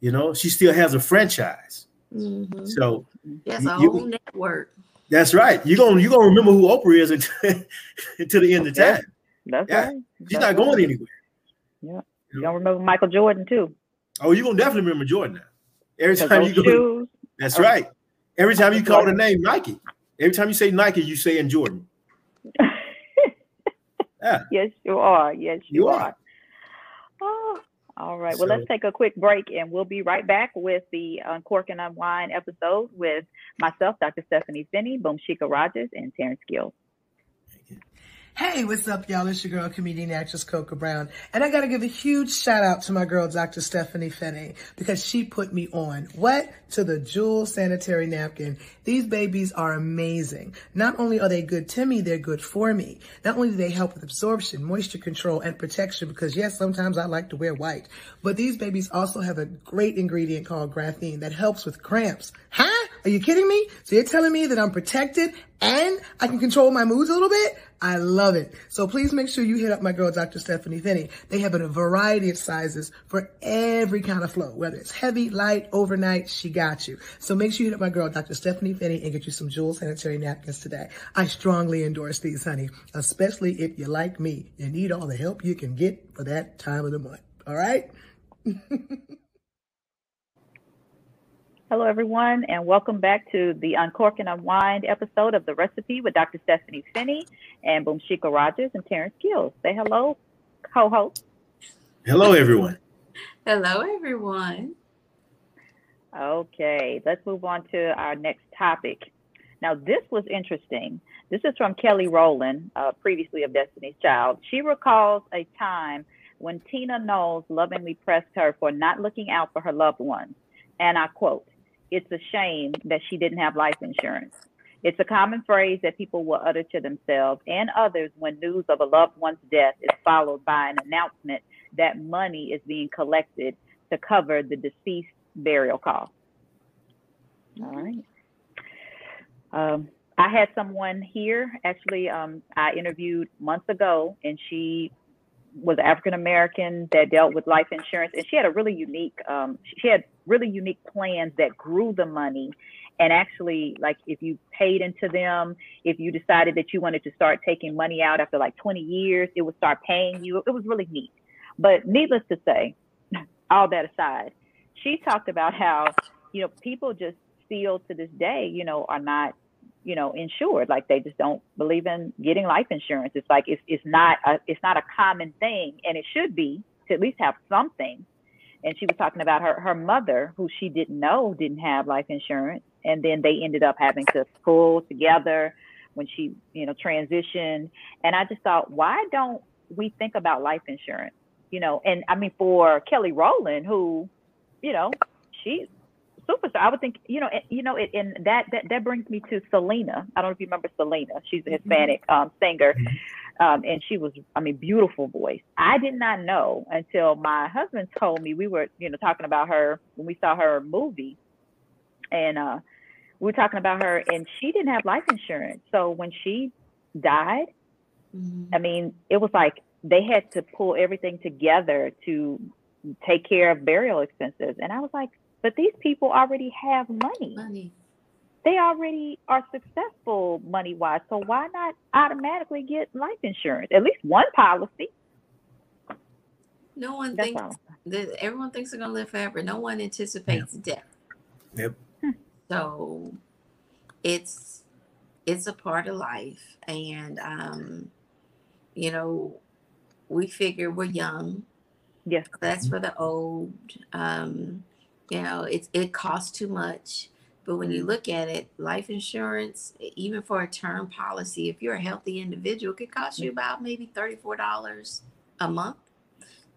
S2: You know, she still has a franchise. Mm-hmm. So
S3: that's a whole network.
S2: That's right. You're gonna you're gonna remember who Oprah is until, until the end of time.
S1: That's yeah. right.
S2: She's that's not going right. anywhere.
S1: Yeah. You don't remember Michael Jordan too.
S2: Oh, you're gonna definitely remember Jordan now. Every time you go, shoes, that's oh. right. Every time you call the name Nike, every time you say Nike, you say in Jordan.
S1: yeah. Yes, you are. Yes, you, you are. are. Oh, all right. Well, so, let's take a quick break and we'll be right back with the uh, Uncork and Unwind episode with myself, Dr. Stephanie Finney, Boomshika Rogers, and Terrence Gill.
S5: Hey, what's up, y'all? It's your girl, comedian actress Coco Brown. And I gotta give a huge shout out to my girl, Dr. Stephanie Finney, because she put me on. What? To the Jewel Sanitary Napkin. These babies are amazing. Not only are they good to me, they're good for me. Not only do they help with absorption, moisture control, and protection, because yes, sometimes I like to wear white, but these babies also have a great ingredient called graphene that helps with cramps. Huh? Are you kidding me? So you're telling me that I'm protected and I can control my moods a little bit? I love it. So please make sure you hit up my girl, Dr. Stephanie Finney. They have a variety of sizes for every kind of flow, whether it's heavy, light, overnight, she got you. So make sure you hit up my girl, Dr. Stephanie Finney, and get you some Jewel sanitary napkins today. I strongly endorse these, honey, especially if you like me. You need all the help you can get for that time of the month. All right?
S1: Hello, everyone, and welcome back to the Uncork and Unwind episode of The Recipe with Dr. Stephanie Finney and Boomshika Rogers and Terrence Gills. Say hello, co-host.
S2: Hello, everyone.
S3: hello, everyone.
S1: Okay, let's move on to our next topic. Now, this was interesting. This is from Kelly Rowland, uh, previously of Destiny's Child. She recalls a time when Tina Knowles lovingly pressed her for not looking out for her loved ones. And I quote, it's a shame that she didn't have life insurance. It's a common phrase that people will utter to themselves and others when news of a loved one's death is followed by an announcement that money is being collected to cover the deceased burial costs. All right. Um, I had someone here, actually, um, I interviewed months ago, and she was African American that dealt with life insurance, and she had a really unique. Um, she had really unique plans that grew the money, and actually, like if you paid into them, if you decided that you wanted to start taking money out after like 20 years, it would start paying you. It was really neat. But needless to say, all that aside, she talked about how you know people just still to this day, you know, are not you know insured like they just don't believe in getting life insurance it's like it's, it's not a it's not a common thing and it should be to at least have something and she was talking about her her mother who she didn't know didn't have life insurance and then they ended up having to pull together when she you know transitioned and i just thought why don't we think about life insurance you know and i mean for kelly rowland who you know she's superstar. I would think, you know, you know, it, and that, that that brings me to Selena. I don't know if you remember Selena. She's a mm-hmm. Hispanic um, singer, mm-hmm. Um, and she was, I mean, beautiful voice. I did not know until my husband told me. We were, you know, talking about her when we saw her movie, and uh, we were talking about her, and she didn't have life insurance. So when she died, mm-hmm. I mean, it was like they had to pull everything together to take care of burial expenses, and I was like but these people already have money.
S3: Money.
S1: They already are successful money wise. So why not automatically get life insurance? At least one policy.
S3: No one That's thinks all. that everyone thinks they're gonna live forever. No one anticipates yeah. death.
S2: Yep.
S3: So it's it's a part of life. And um, you know, we figure we're young.
S1: Yes.
S3: That's for the old. Um, you know it's it costs too much but when you look at it life insurance even for a term policy if you're a healthy individual could cost you about maybe $34 a month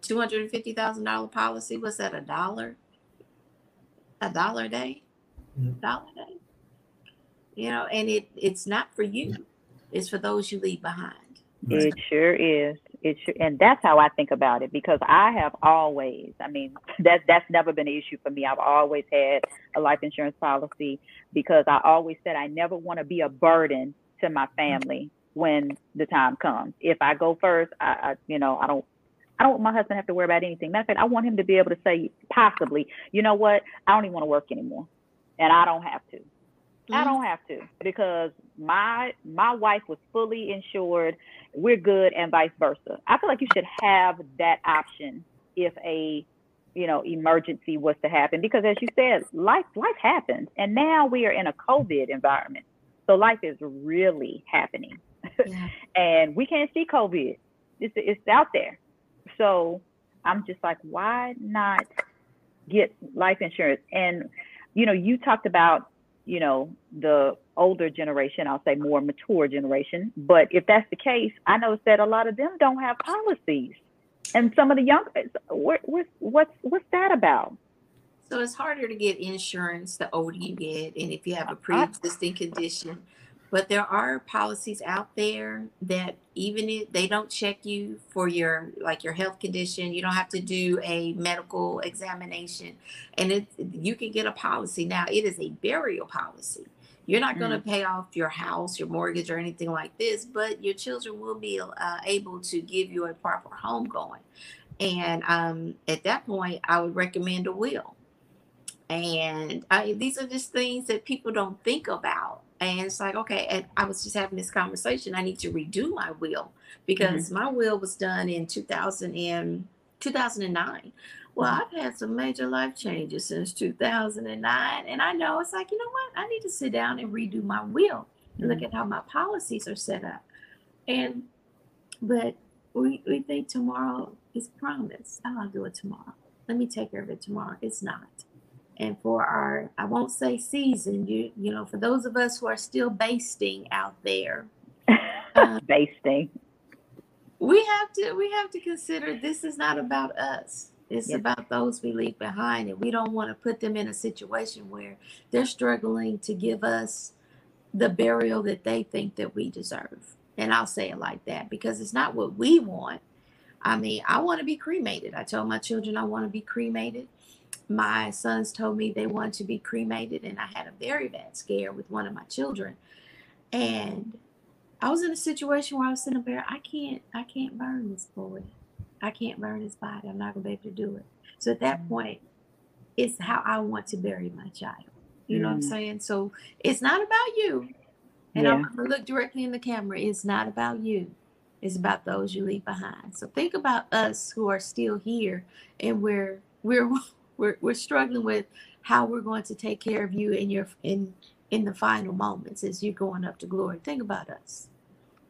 S3: $250000 policy was that a dollar a dollar a day, mm-hmm. dollar a day. You know, and it it's not for you; it's for those you leave behind.
S1: It sure is. It sure, and that's how I think about it because I have always, I mean, that that's never been an issue for me. I've always had a life insurance policy because I always said I never want to be a burden to my family when the time comes. If I go first, I, I you know, I don't I don't want my husband to have to worry about anything. Matter of fact, I want him to be able to say possibly, you know what, I don't even want to work anymore. And I don't have to. Mm-hmm. I don't have to because my my wife was fully insured. We're good and vice versa. I feel like you should have that option if a you know emergency was to happen because as you said, life life happens. And now we are in a COVID environment. So life is really happening. Yeah. and we can't see COVID. It's it's out there. So I'm just like, why not get life insurance? And you know, you talked about, you know, the older generation, I'll say more mature generation. But if that's the case, I know that a lot of them don't have policies. And some of the young, what, what, what's what's that about?
S3: So it's harder to get insurance the older you get, and if you have a pre-existing condition, but there are policies out there that even if they don't check you for your like your health condition you don't have to do a medical examination. And it you can get a policy. Now it is a burial policy. You're not going to mm. pay off your house your mortgage or anything like this but your children will be uh, able to give you a proper home going. And um, at that point i would recommend a will. And I, these are just things that people don't think about and it's like, okay, and I was just having this conversation. I need to redo my will because mm-hmm. my will was done in 2000 and 2009. Well, mm-hmm. I've had some major life changes since 2009. And I know it's like, you know what? I need to sit down and redo my will and look mm-hmm. at how my policies are set up. And, but we, we think tomorrow is promised. I'll do it tomorrow. Let me take care of it tomorrow. It's not and for our i won't say season you you know for those of us who are still basting out there
S1: um, basting.
S3: we have to we have to consider this is not about us. It's about those we leave behind and we don't want to put them in a situation where they're struggling to give us the burial that they think that we deserve. And i'll say it like that because it's not what we want. I mean i want to be cremated. I told my children i want to be cremated my sons told me they wanted to be cremated and i had a very bad scare with one of my children. And i was in a situation where i was sitting there i can't i can't burn this boy. I can't burn his body. I'm not going to be able to do it. So at that mm. point it's how i want to bury my child. You know what i'm mm. saying? So it's not about you. And yeah. i'm to look directly in the camera. It's not about you. It's about those you leave behind. So think about us who are still here and we're we're we're, we're struggling with how we're going to take care of you in your in in the final moments as you're going up to glory. Think about us.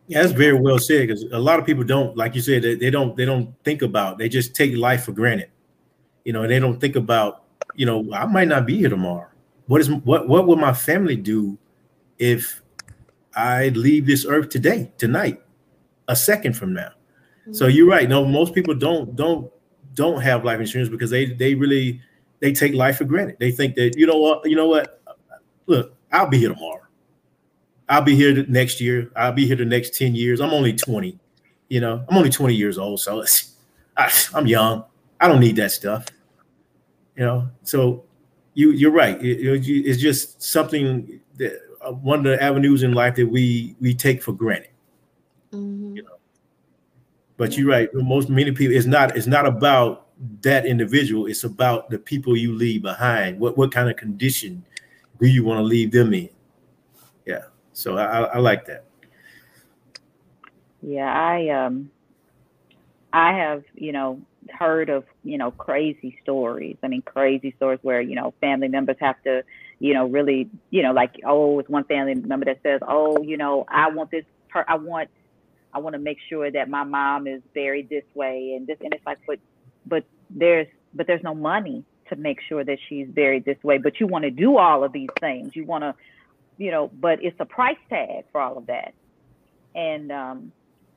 S2: Yeah, that's very well said because a lot of people don't, like you said, they, they don't they don't think about. They just take life for granted, you know, and they don't think about, you know, I might not be here tomorrow. What is what what will my family do if I leave this earth today, tonight, a second from now? Mm-hmm. So you're right. No, most people don't don't don't have life insurance because they they really they take life for granted. They think that you know what you know what look I'll be here tomorrow. I'll be here next year. I'll be here the next 10 years. I'm only 20. You know, I'm only 20 years old, so it's, I, am young. I don't need that stuff. You know, so you you're right. It, it's just something that uh, one of the avenues in life that we we take for granted. Mm-hmm. You know, but you're right. Most many people, it's not. It's not about that individual. It's about the people you leave behind. What what kind of condition do you want to leave them in? Yeah. So I, I like that.
S1: Yeah, I um, I have you know heard of you know crazy stories. I mean, crazy stories where you know family members have to you know really you know like oh, it's one family member that says oh you know I want this per- I want I want to make sure that my mom is buried this way and this and it's like but but there's but there's no money to make sure that she's buried this way but you want to do all of these things you want to you know but it's a price tag for all of that and um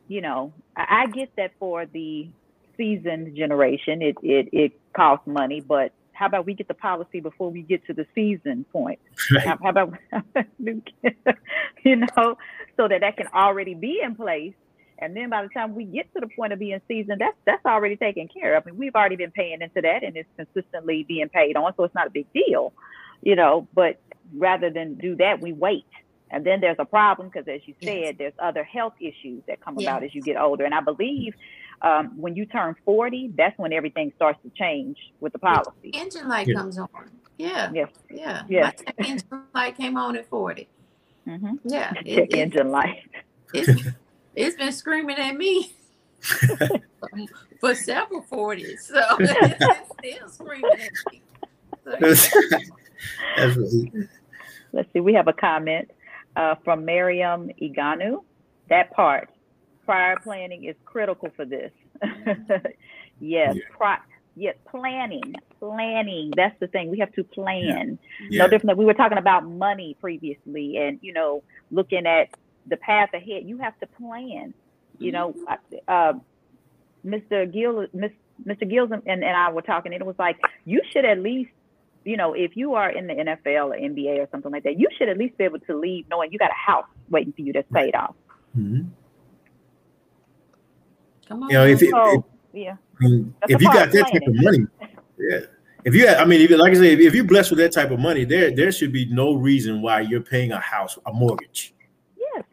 S1: you know I, I get that for the seasoned generation it it it costs money but how about we get the policy before we get to the season point?
S2: Right.
S1: How, how about you know, so that that can already be in place, and then by the time we get to the point of being seasoned, that's that's already taken care of. I mean, we've already been paying into that, and it's consistently being paid on, so it's not a big deal, you know. But rather than do that, we wait. And then there's a problem because, as you said,
S3: Yes.
S1: there's other health issues that come about as you get older. And I believe um, when you turn 40, that's when everything starts to change with the policy.
S3: Engine light
S2: Yeah.
S3: comes on. Yeah.
S1: Yes.
S3: Yeah.
S1: Yeah.
S3: My engine light came on at 40.
S1: Mm-hmm.
S3: Yeah.
S1: Check
S3: It, it,
S1: engine light.
S3: It's, it's been screaming at me for several 40s. So it's still screaming at me. So,
S2: That's, that's.
S1: Let's see. We have a comment uh, from Miriam Iganu. That part, prior planning is critical for this. yes,
S2: Yeah.
S1: pri- yes, planning, planning. That's the thing. We have to plan.
S2: Yeah.
S1: No different. We were talking about money previously, and you know, looking at the path ahead. You have to plan. You know, uh, Mr. Gill, Miss, Mr. Gills, and, and I were talking, and it was like you should at least, you know, if you are in the NFL or NBA or something like that, you should at least be able to leave knowing you got a house waiting for you that's paid off.
S2: Mhm.
S3: come on.
S2: You know, if, it,
S1: So, yeah,
S2: I mean, if you got
S1: of
S2: that type of money, yeah. If you, I mean, if, like I say, if you're blessed with that type of money, there, there should be no reason why you're paying a house, a mortgage.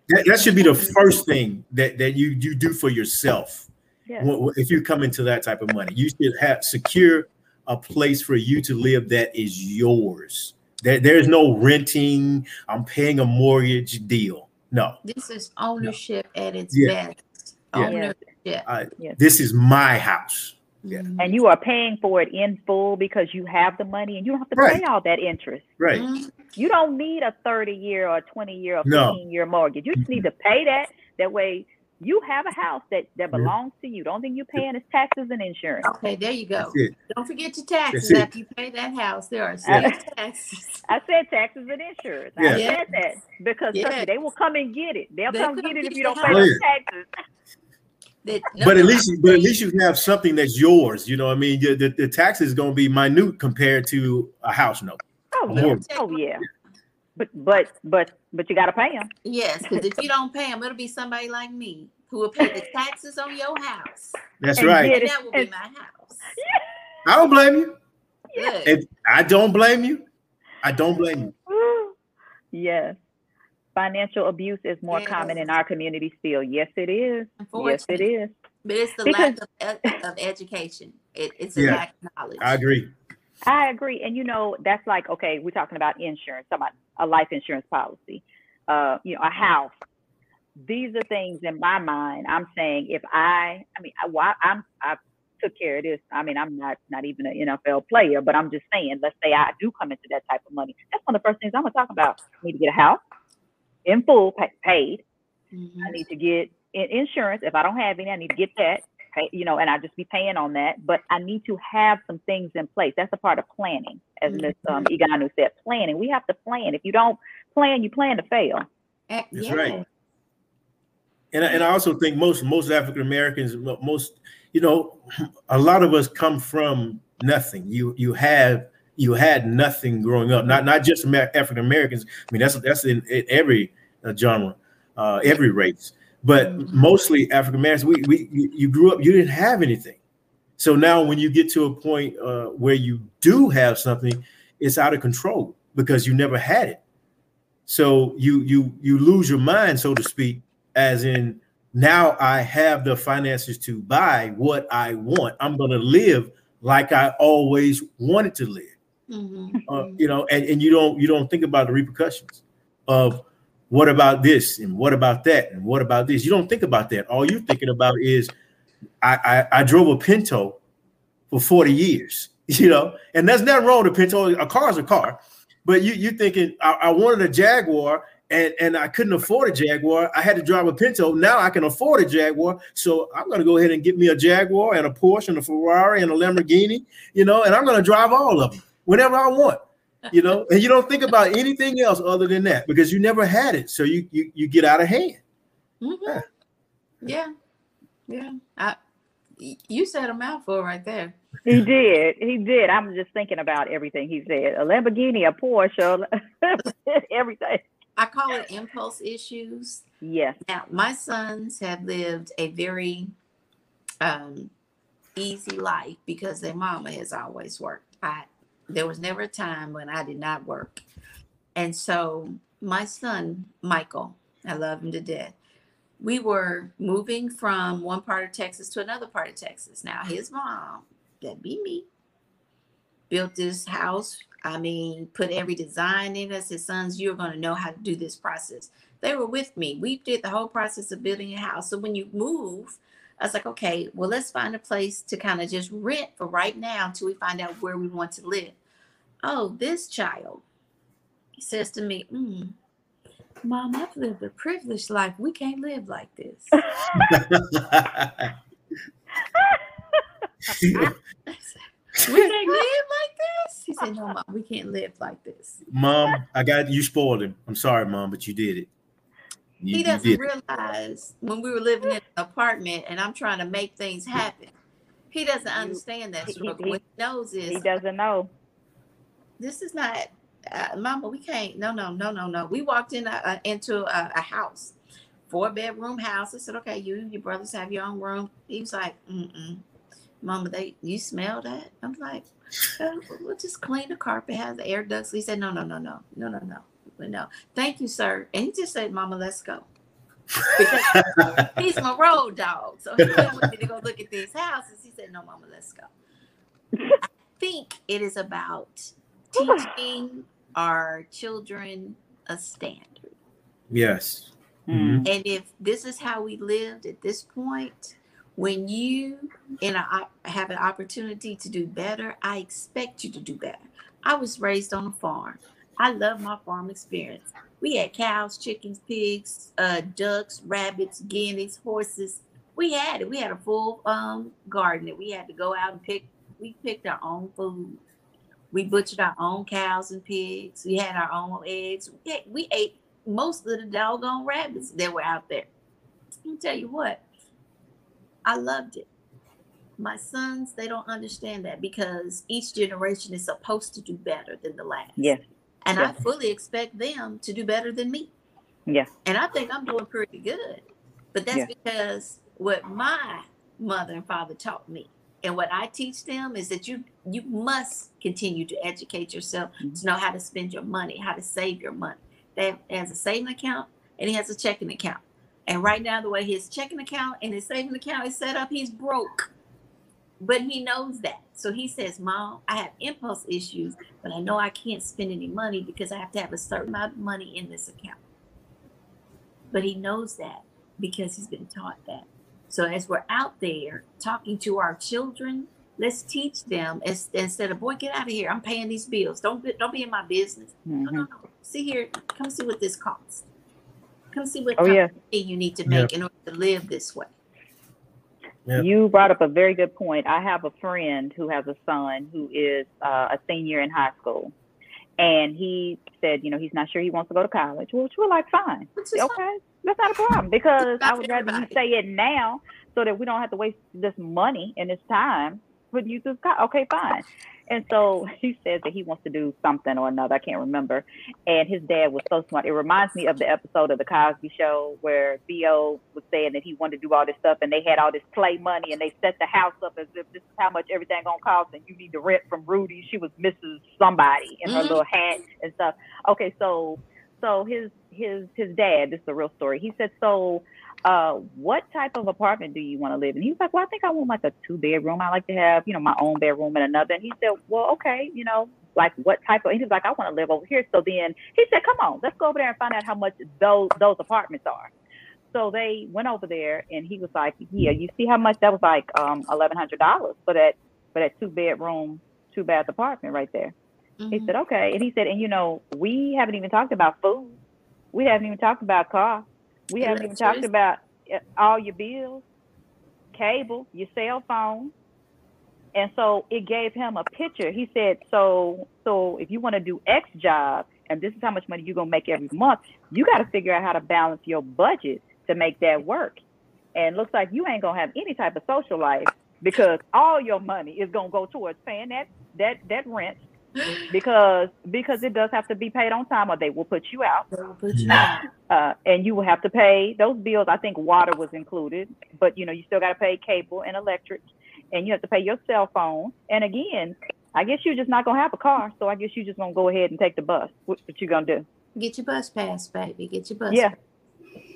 S1: Yes,
S2: That, that should be the first thing that, that you you do for yourself.
S1: yes.
S2: Wh- wh- If you come into that type of money, you should have secure a place for you to live that is yours. There, there's no renting. I'm paying a mortgage deal. No,
S3: This is ownership at its
S2: Yeah.
S3: best.
S2: Yeah.
S3: Ownership.
S2: I,
S1: Yes.
S2: this is my house. Yeah.
S1: And you are paying for it in full because you have the money, and you don't have to
S2: Right.
S1: pay all that interest.
S2: Right.
S3: Mhm.
S1: You don't need a 30 year or 20 year or
S2: No.
S1: 15 year mortgage. You just need to pay that. That way you have a house that, that
S2: Yeah.
S1: belongs to you. The only thing you're paying is taxes and insurance.
S3: Okay, there you go. Don't forget your taxes after you pay that house. There are
S1: Yeah.
S3: state taxes.
S1: I said taxes and insurance.
S2: Yeah.
S1: I said that because trust me,
S3: Yeah.
S1: they will come and get it. They'll
S3: They'll
S1: come
S3: come
S1: get it if you don't pay
S2: house.
S1: those
S2: Oh,
S1: taxes.
S3: That- no,
S2: but at
S3: no,
S2: least,
S3: I'm
S2: but at least you have something that's yours. You know, what I mean, the, the, the tax is going to be minute compared to a house note.
S1: Oh,
S2: A
S1: yeah. oh yeah. But but but but you got to pay them.
S3: Yes, because if you don't pay them, it'll be somebody like me who will pay the taxes on your house.
S2: That's
S1: And
S2: right.
S1: get-
S3: that will be my house.
S2: I don't blame you.
S3: Good.
S2: I don't blame you, I don't blame you.
S1: yes. Financial abuse is more common in our community still. Yes, it is. Yes, it is.
S3: But it's the
S1: Because-
S3: lack of, of education. It, it's a
S2: Yeah.
S3: lack of knowledge.
S2: I agree.
S1: I agree. And you know, that's like, okay, we're talking about insurance, talking about a life insurance policy, uh, you know, a house. These are things in my mind. I'm saying if I, I mean, I, well, I'm, I took care of this. I mean, I'm not, not even an NFL player, but I'm just saying, let's say I do come into that type of money. That's one of the first things I'm gonna talk about. I need to get a house in full, pay, paid. I
S3: Mhm.
S1: need to get in- insurance. If I don't have any, I need to get that. Pay, you know, and I just be paying on that. But I need to have some things in place. That's a part of planning, as Ms. Um, Iganu said. Planning. We have to plan. If you don't plan, you plan to fail.
S3: Eh,
S2: That's
S3: yeah.
S2: right. And I- and I also think most most African Americans, most you know, a lot of us come from nothing. You you have you had nothing growing up. Not not just African Americans. I mean that's that's in, in every uh, genre, uh, every race, but mostly African Americans. We we you you grew up. You didn't have anything. So now when you get to a point uh, where you do have something, it's out of control because you never had it. So you you you lose your mind, so to speak, as in now I have the finances to buy what I want. I'm going to live like I always wanted to live.
S3: Mhm.
S2: Uh, you know, and, and you don't you don't think about the repercussions of what about this and what about that and what about this. You don't think about that. All you're thinking about is I I, I drove a Pinto for 40 years, you know, and that's nothing wrong with a Pinto. A car is a car, but you you're thinking I, I wanted a Jaguar and and I couldn't afford a Jaguar. I had to drive a Pinto. Now I can afford a Jaguar, so I'm going to go ahead and get me a Jaguar and a Porsche and a Ferrari and a Lamborghini, you know, and I'm going to drive all of them whenever I want, you know. And you don't think about anything else other than that because you never had it, so you you you get out of hand.
S3: Mhm. Yeah. Yeah. I You said a mouthful right there.
S1: He did. He did. I'm just thinking about everything he said. A Lamborghini, a Porsche, everything.
S3: I call it impulse issues.
S1: Yes.
S3: Now, my sons have lived a very um, easy life because their mama has always worked. I there was never a time when I did not work. And so my son, Michael, I love him to death. We were moving from one part of Texas to another part of Texas. Now his mom, that be me, built this house. I mean, put every design in us. His sons, you're going to know how to do this process. They were with me. We did the whole process of building a house. So when you move, I was like, okay, well, let's find a place to kind of just rent for right now until we find out where we want to live. Oh, this child he says to me, mm, Mom, I've lived a privileged life. We can't live like this. we can't live like this. He said, No, mom, we can't live like this.
S2: Mom, I got you spoiled him. I'm sorry, mom, but you did it.
S3: You, he doesn't realize when we were living in an apartment and I'm trying to make things happen. He doesn't understand that struggle. He, he, what he knows is
S1: he doesn't know.
S3: This is not, uh, Mama. We can't. No, no, no, no, no. We walked in a, a, into a, a house, four bedroom house. I said, "Okay, you and your brothers have your own room." He was like, "Mm-mm." Mama, they you smell that? I'm like, oh, we'll just clean the carpet, have the air ducts. He said, no, no, no, no, no, no, no, no. Thank you, sir. And he just said, Mama, let's go. Because he's my road dog. So he went with me to go look at these houses. He said, No, Mama, let's go. I think it is about teaching our children a standard.
S2: Yes.
S3: Mm-hmm. And if this is how we lived at this point, when you in a, have an opportunity to do better, I expect you to do better. I was raised on a farm. I love my farm experience. We had cows, chickens, pigs, uh, ducks, rabbits, guineas, horses. We had it. We had a full um, garden that we had to go out and pick. We picked our own food. We butchered our own cows and pigs. We had our own eggs. We ate, most of the doggone rabbits that were out there. Let me tell you what, I loved it. My sons, they don't understand that because each generation is supposed to do better than the last.
S1: Yeah.
S3: And yeah. I fully expect them to do better than me.
S1: Yeah.
S3: And I think I'm doing pretty good. But that's yeah. because what my mother and father taught me and what I teach them is that you you must continue to educate yourself mm-hmm. to know how to spend your money, how to save your money. They has a saving account and he has a checking account. And right now, the way his checking account and his saving account is set up, he's broke. But he knows that. So he says, Mom, I have impulse issues, but I know I can't spend any money because I have to have a certain amount of money in this account. But he knows that because he's been taught that. So as we're out there talking to our children, let's teach them as, instead of boy, get out of here. I'm paying these bills. Don't don't be in my business. Mm-hmm. No, no, no. See here, come see what this costs. Come see what oh, yeah. you need to make in order to live this way.
S1: Yep. You brought up a very good point. I have a friend who has a son who is uh, a senior in high school. And he said, you know, he's not sure he wants to go to college. Which we're like, fine. Okay. That's not a problem because I would rather you say it now so that we don't have to waste this money and this time putting you through college. Okay, fine. And so he says that he wants to do something or another. I can't remember. And his dad was so smart. It reminds me of the episode of the Cosby Show where Theo was saying that he wanted to do all this stuff, and they had all this play money, and they set the house up as if this is how much everything gonna cost, and you need to rent from Rudy. She was Mrs. Somebody in her mm-hmm. little hat and stuff. Okay, so so his his his dad. This is a real story. He said so uh, what type of apartment do you want to live in? He was like, well, I think I want like a two bedroom. I like to have, you know, my own bedroom and another. And he said, well, okay, you know, like what type of, and he was like, I want to live over here. So then he said, come on, let's go over there and find out how much those, those apartments are. So they went over there and he was like, yeah, you see how much that was like, um, $1,100 for that, for that two bedroom, two bath apartment right there. Mm-hmm. He said, okay. And he said, and you know, we haven't even talked about food. We haven't even talked about car we haven't even talked about uh, all your bills, cable, your cell phone. And so it gave him a picture. He said, so so if you want to do X job and this is how much money you're gonna make every month, you gotta figure out how to balance your budget to make that work. And looks like you ain't gonna have any type of social life because all your money is gonna go towards paying that that that rent because because it does have to be paid on time or they will put you out.
S3: Put you out.
S1: Uh, and you will have to pay those bills. I think water was included, but you know you still got to pay cable and electric, and you have to pay your cell phone. And again, I guess you're just not gonna have a car, so I guess you're just gonna go ahead and take the bus. What, what you gonna do?
S3: Get your bus pass, baby. Get your bus.
S1: Yeah,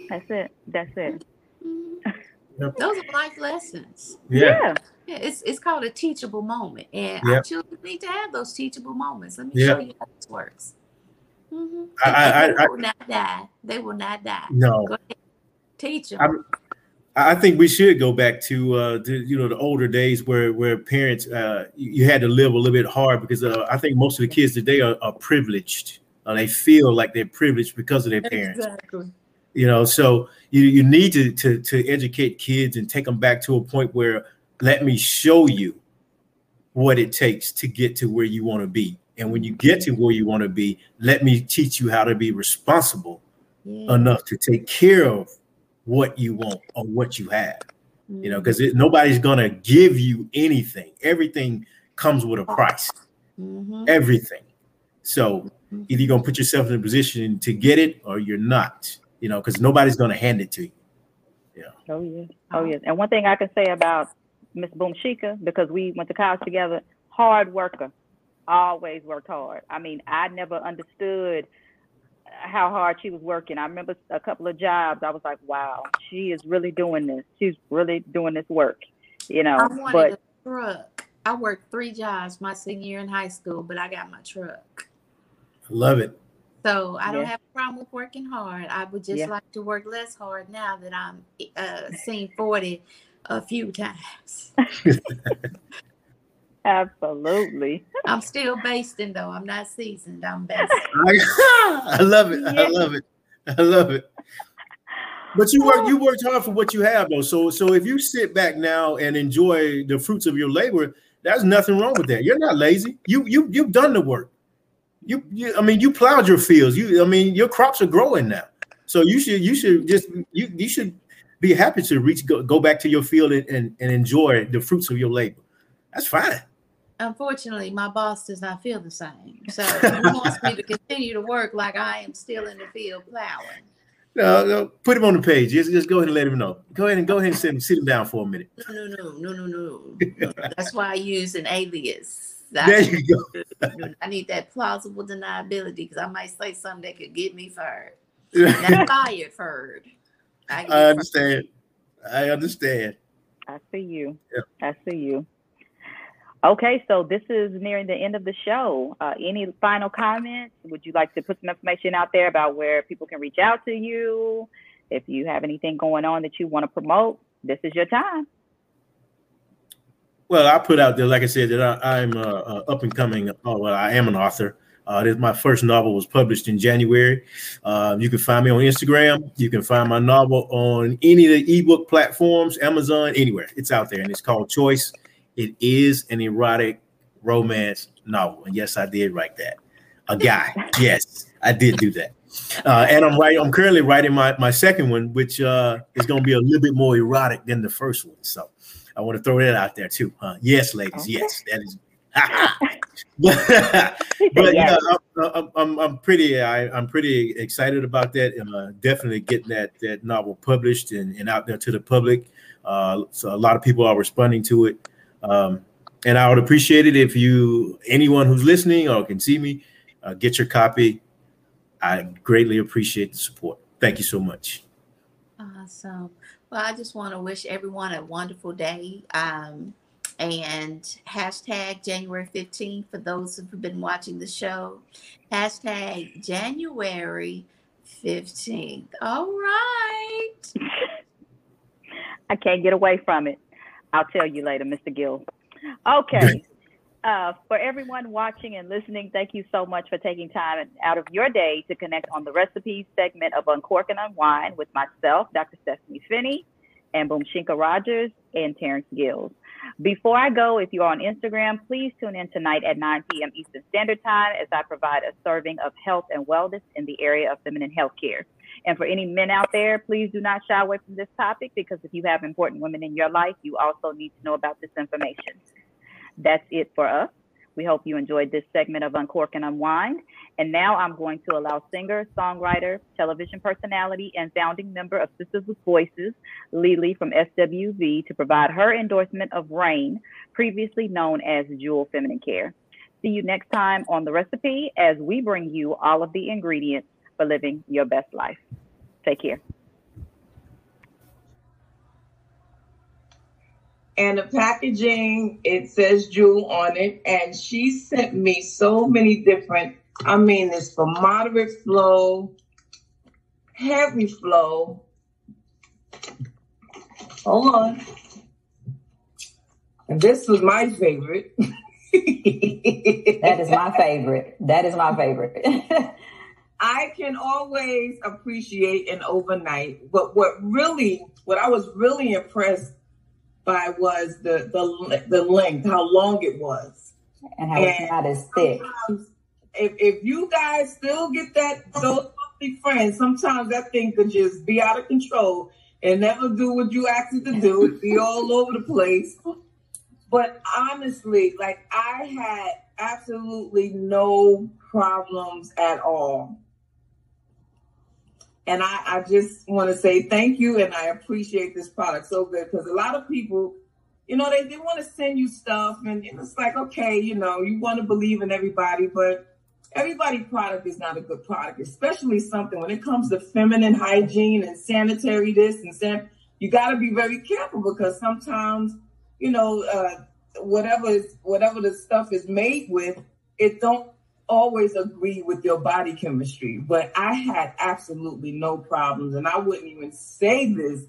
S1: that's it. That's it.
S2: Yep.
S3: Those are life lessons.
S2: Yeah.
S3: Yeah, it's it's called a teachable moment, and
S2: Yep.
S3: our children need to have those teachable moments. Let me
S2: Yep.
S3: show you how this works. hmm
S2: I- I-
S3: they
S2: I-
S3: will not die. They will not die.
S2: No.
S3: Go ahead. Teach them.
S2: I'm- I think we should go back to uh, the, you know the older days where where parents uh, you you had to live a little bit hard because uh, I think most of the kids today are, are privileged. Uh, they feel like they're privileged because of their parents.
S3: Exactly.
S2: You know, so you you need to to to educate kids and take them back to a point where let me show you what it takes to get to where you want to be. And when you get to where you want to be, let me teach you how to be responsible
S3: Yeah.
S2: enough to take care of what you want or what you have you know, because nobody's gonna give you anything. Everything comes with a price.
S3: Mhm.
S2: Everything. So either you're gonna put yourself in a position to get it or you're not. You know, because nobody's gonna hand it to you. Yeah.
S1: Oh yes. Oh yes. And one thing I can say about Miss Boomshika, because we went to college together, hard worker, always worked hard. I mean, I never understood how hard she was working. I remember a couple of jobs. I was like, wow, she is really doing this. She's really doing this work. You know,
S3: I wanted
S1: but
S3: a truck. I worked three jobs my senior year in high school, but I got my truck.
S2: I love it.
S3: So I don't
S1: Yeah.
S3: have a problem with working hard. I would just
S1: Yeah.
S3: like to work less hard now that I'm uh, seen 40 a few times.
S1: absolutely.
S3: I'm still basting though. I'm not seasoned. I'm basting.
S2: I, I love it. I love it. I love it. But you work you worked hard for what you have though. So so if you sit back now and enjoy the fruits of your labor, there's nothing wrong with that. You're not lazy. You you you've done the work. You, you I mean you plowed your fields. You I mean your crops are growing now. So you should you should just you you should be happy to reach go, go back to your field and, and, and enjoy the fruits of your labor. That's fine.
S3: Unfortunately, my boss does not feel the same. So he wants me to continue to work like I am still in the field plowing.
S2: No, no, put him on the page. Just, just go ahead and let him know. Go ahead and go ahead and sit him, sit him down for a minute.
S3: No, no, no, no, no, no. no. That's why I use an alias.
S2: There you go.
S3: I need that plausible deniability because I might say something that could get me fired. Not fired, fired. I get
S2: I
S3: fired.
S2: understand. I understand.
S1: I see you.
S2: Yeah.
S1: I see you. Okay, so this is nearing the end of the show. Uh, any final comments? Would you like to put some information out there about where people can reach out to you? If you have anything going on that you want to promote, this is your time.
S2: Well, I put out there, like I said, that I, I'm uh, uh, up and coming. Oh, well, I am an author. Uh, this, my first novel was published in January. Uh, you can find me on Instagram. You can find my novel on any of the ebook platforms, Amazon, anywhere. It's out there, and it's called Choice. It is an erotic romance novel, and yes, I did write that. A guy, yes, I did do that. Uh, and I'm writing. I'm currently writing my my second one, which uh, is going to be a little bit more erotic than the first one. So I want to throw that out there too. Huh? Yes, ladies.
S1: Okay.
S2: Yes, that is. but but yeah,
S1: Yes.
S2: I'm, I'm, I'm, I'm pretty I, I'm pretty excited about that. and uh, definitely getting that that novel published and, and out there to the public. Uh, so a lot of people are responding to it, um, and I would appreciate it if you anyone who's listening or can see me uh, get your copy. I greatly appreciate the support. Thank you so much.
S3: Awesome. Well, I just want to wish everyone a wonderful day. Um, and hashtag January 15th for those who've been watching the show. Hashtag January 15th. All right.
S1: I can't get away from it. I'll tell you later, Mr. Gill. Okay. Uh, for everyone watching and listening, thank you so much for taking time out of your day to connect on the recipes segment of Uncork and Unwind with myself, Dr. Stephanie Finney, and Boomshika Rogers and Terrence Gills. Before I go, if you're on Instagram, please tune in tonight at 9 p.m. Eastern Standard Time as I provide a serving of health and wellness in the area of feminine health care. And for any men out there, please do not shy away from this topic because if you have important women in your life, you also need to know about this information. That's it for us. We hope you enjoyed this segment of Uncork and Unwind. And now I'm going to allow singer, songwriter, television personality, and founding member of Sisters with Voices, LeLee from SWV, to provide her endorsement of Rain, previously known as Jewel Feminine Care. See you next time on The Recipe as we bring you all of the ingredients for living your best life. Take care.
S6: And the packaging it says Jewel on it, and she sent me so many different. I mean, it's for moderate flow, heavy flow. Hold on, and this was my favorite.
S7: that is my favorite. That is my favorite.
S6: I can always appreciate an overnight, but what really, what I was really impressed by was the the the length, how long it was,
S7: and how it's not as thick.
S6: If if you guys still get that those friends, sometimes that thing could just be out of control and never do what you asked it to do. It'd be all over the place. But honestly, like I had absolutely no problems at all. And I, I just want to say thank you and I appreciate this product so good because a lot of people, you know, they, they want to send you stuff and it's like, okay, you know, you want to believe in everybody, but everybody product is not a good product, especially something when it comes to feminine hygiene and sanitary this and that. You got to be very careful because sometimes, you know, uh, whatever is, whatever the stuff is made with, it don't always agree with your body chemistry, but I had absolutely no problems, and I wouldn't even say this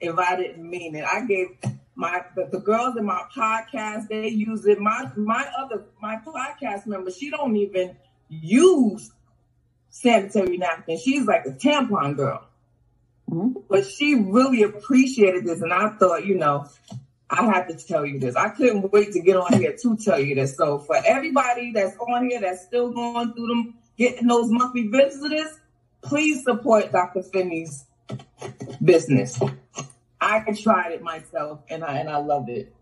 S6: if I didn't mean it. I gave my the, the girls in my podcast they use it. My my other my podcast member she don't even use sanitary napkins. She's like a tampon girl. Mm-hmm. But she really appreciated this, and I thought, you know, I have to tell you this. I couldn't wait to get on here to tell you this. So for everybody that's on here that's still going through them, getting those monthly visitors, please support Dr. Finney's business. I tried it myself and I and I loved it.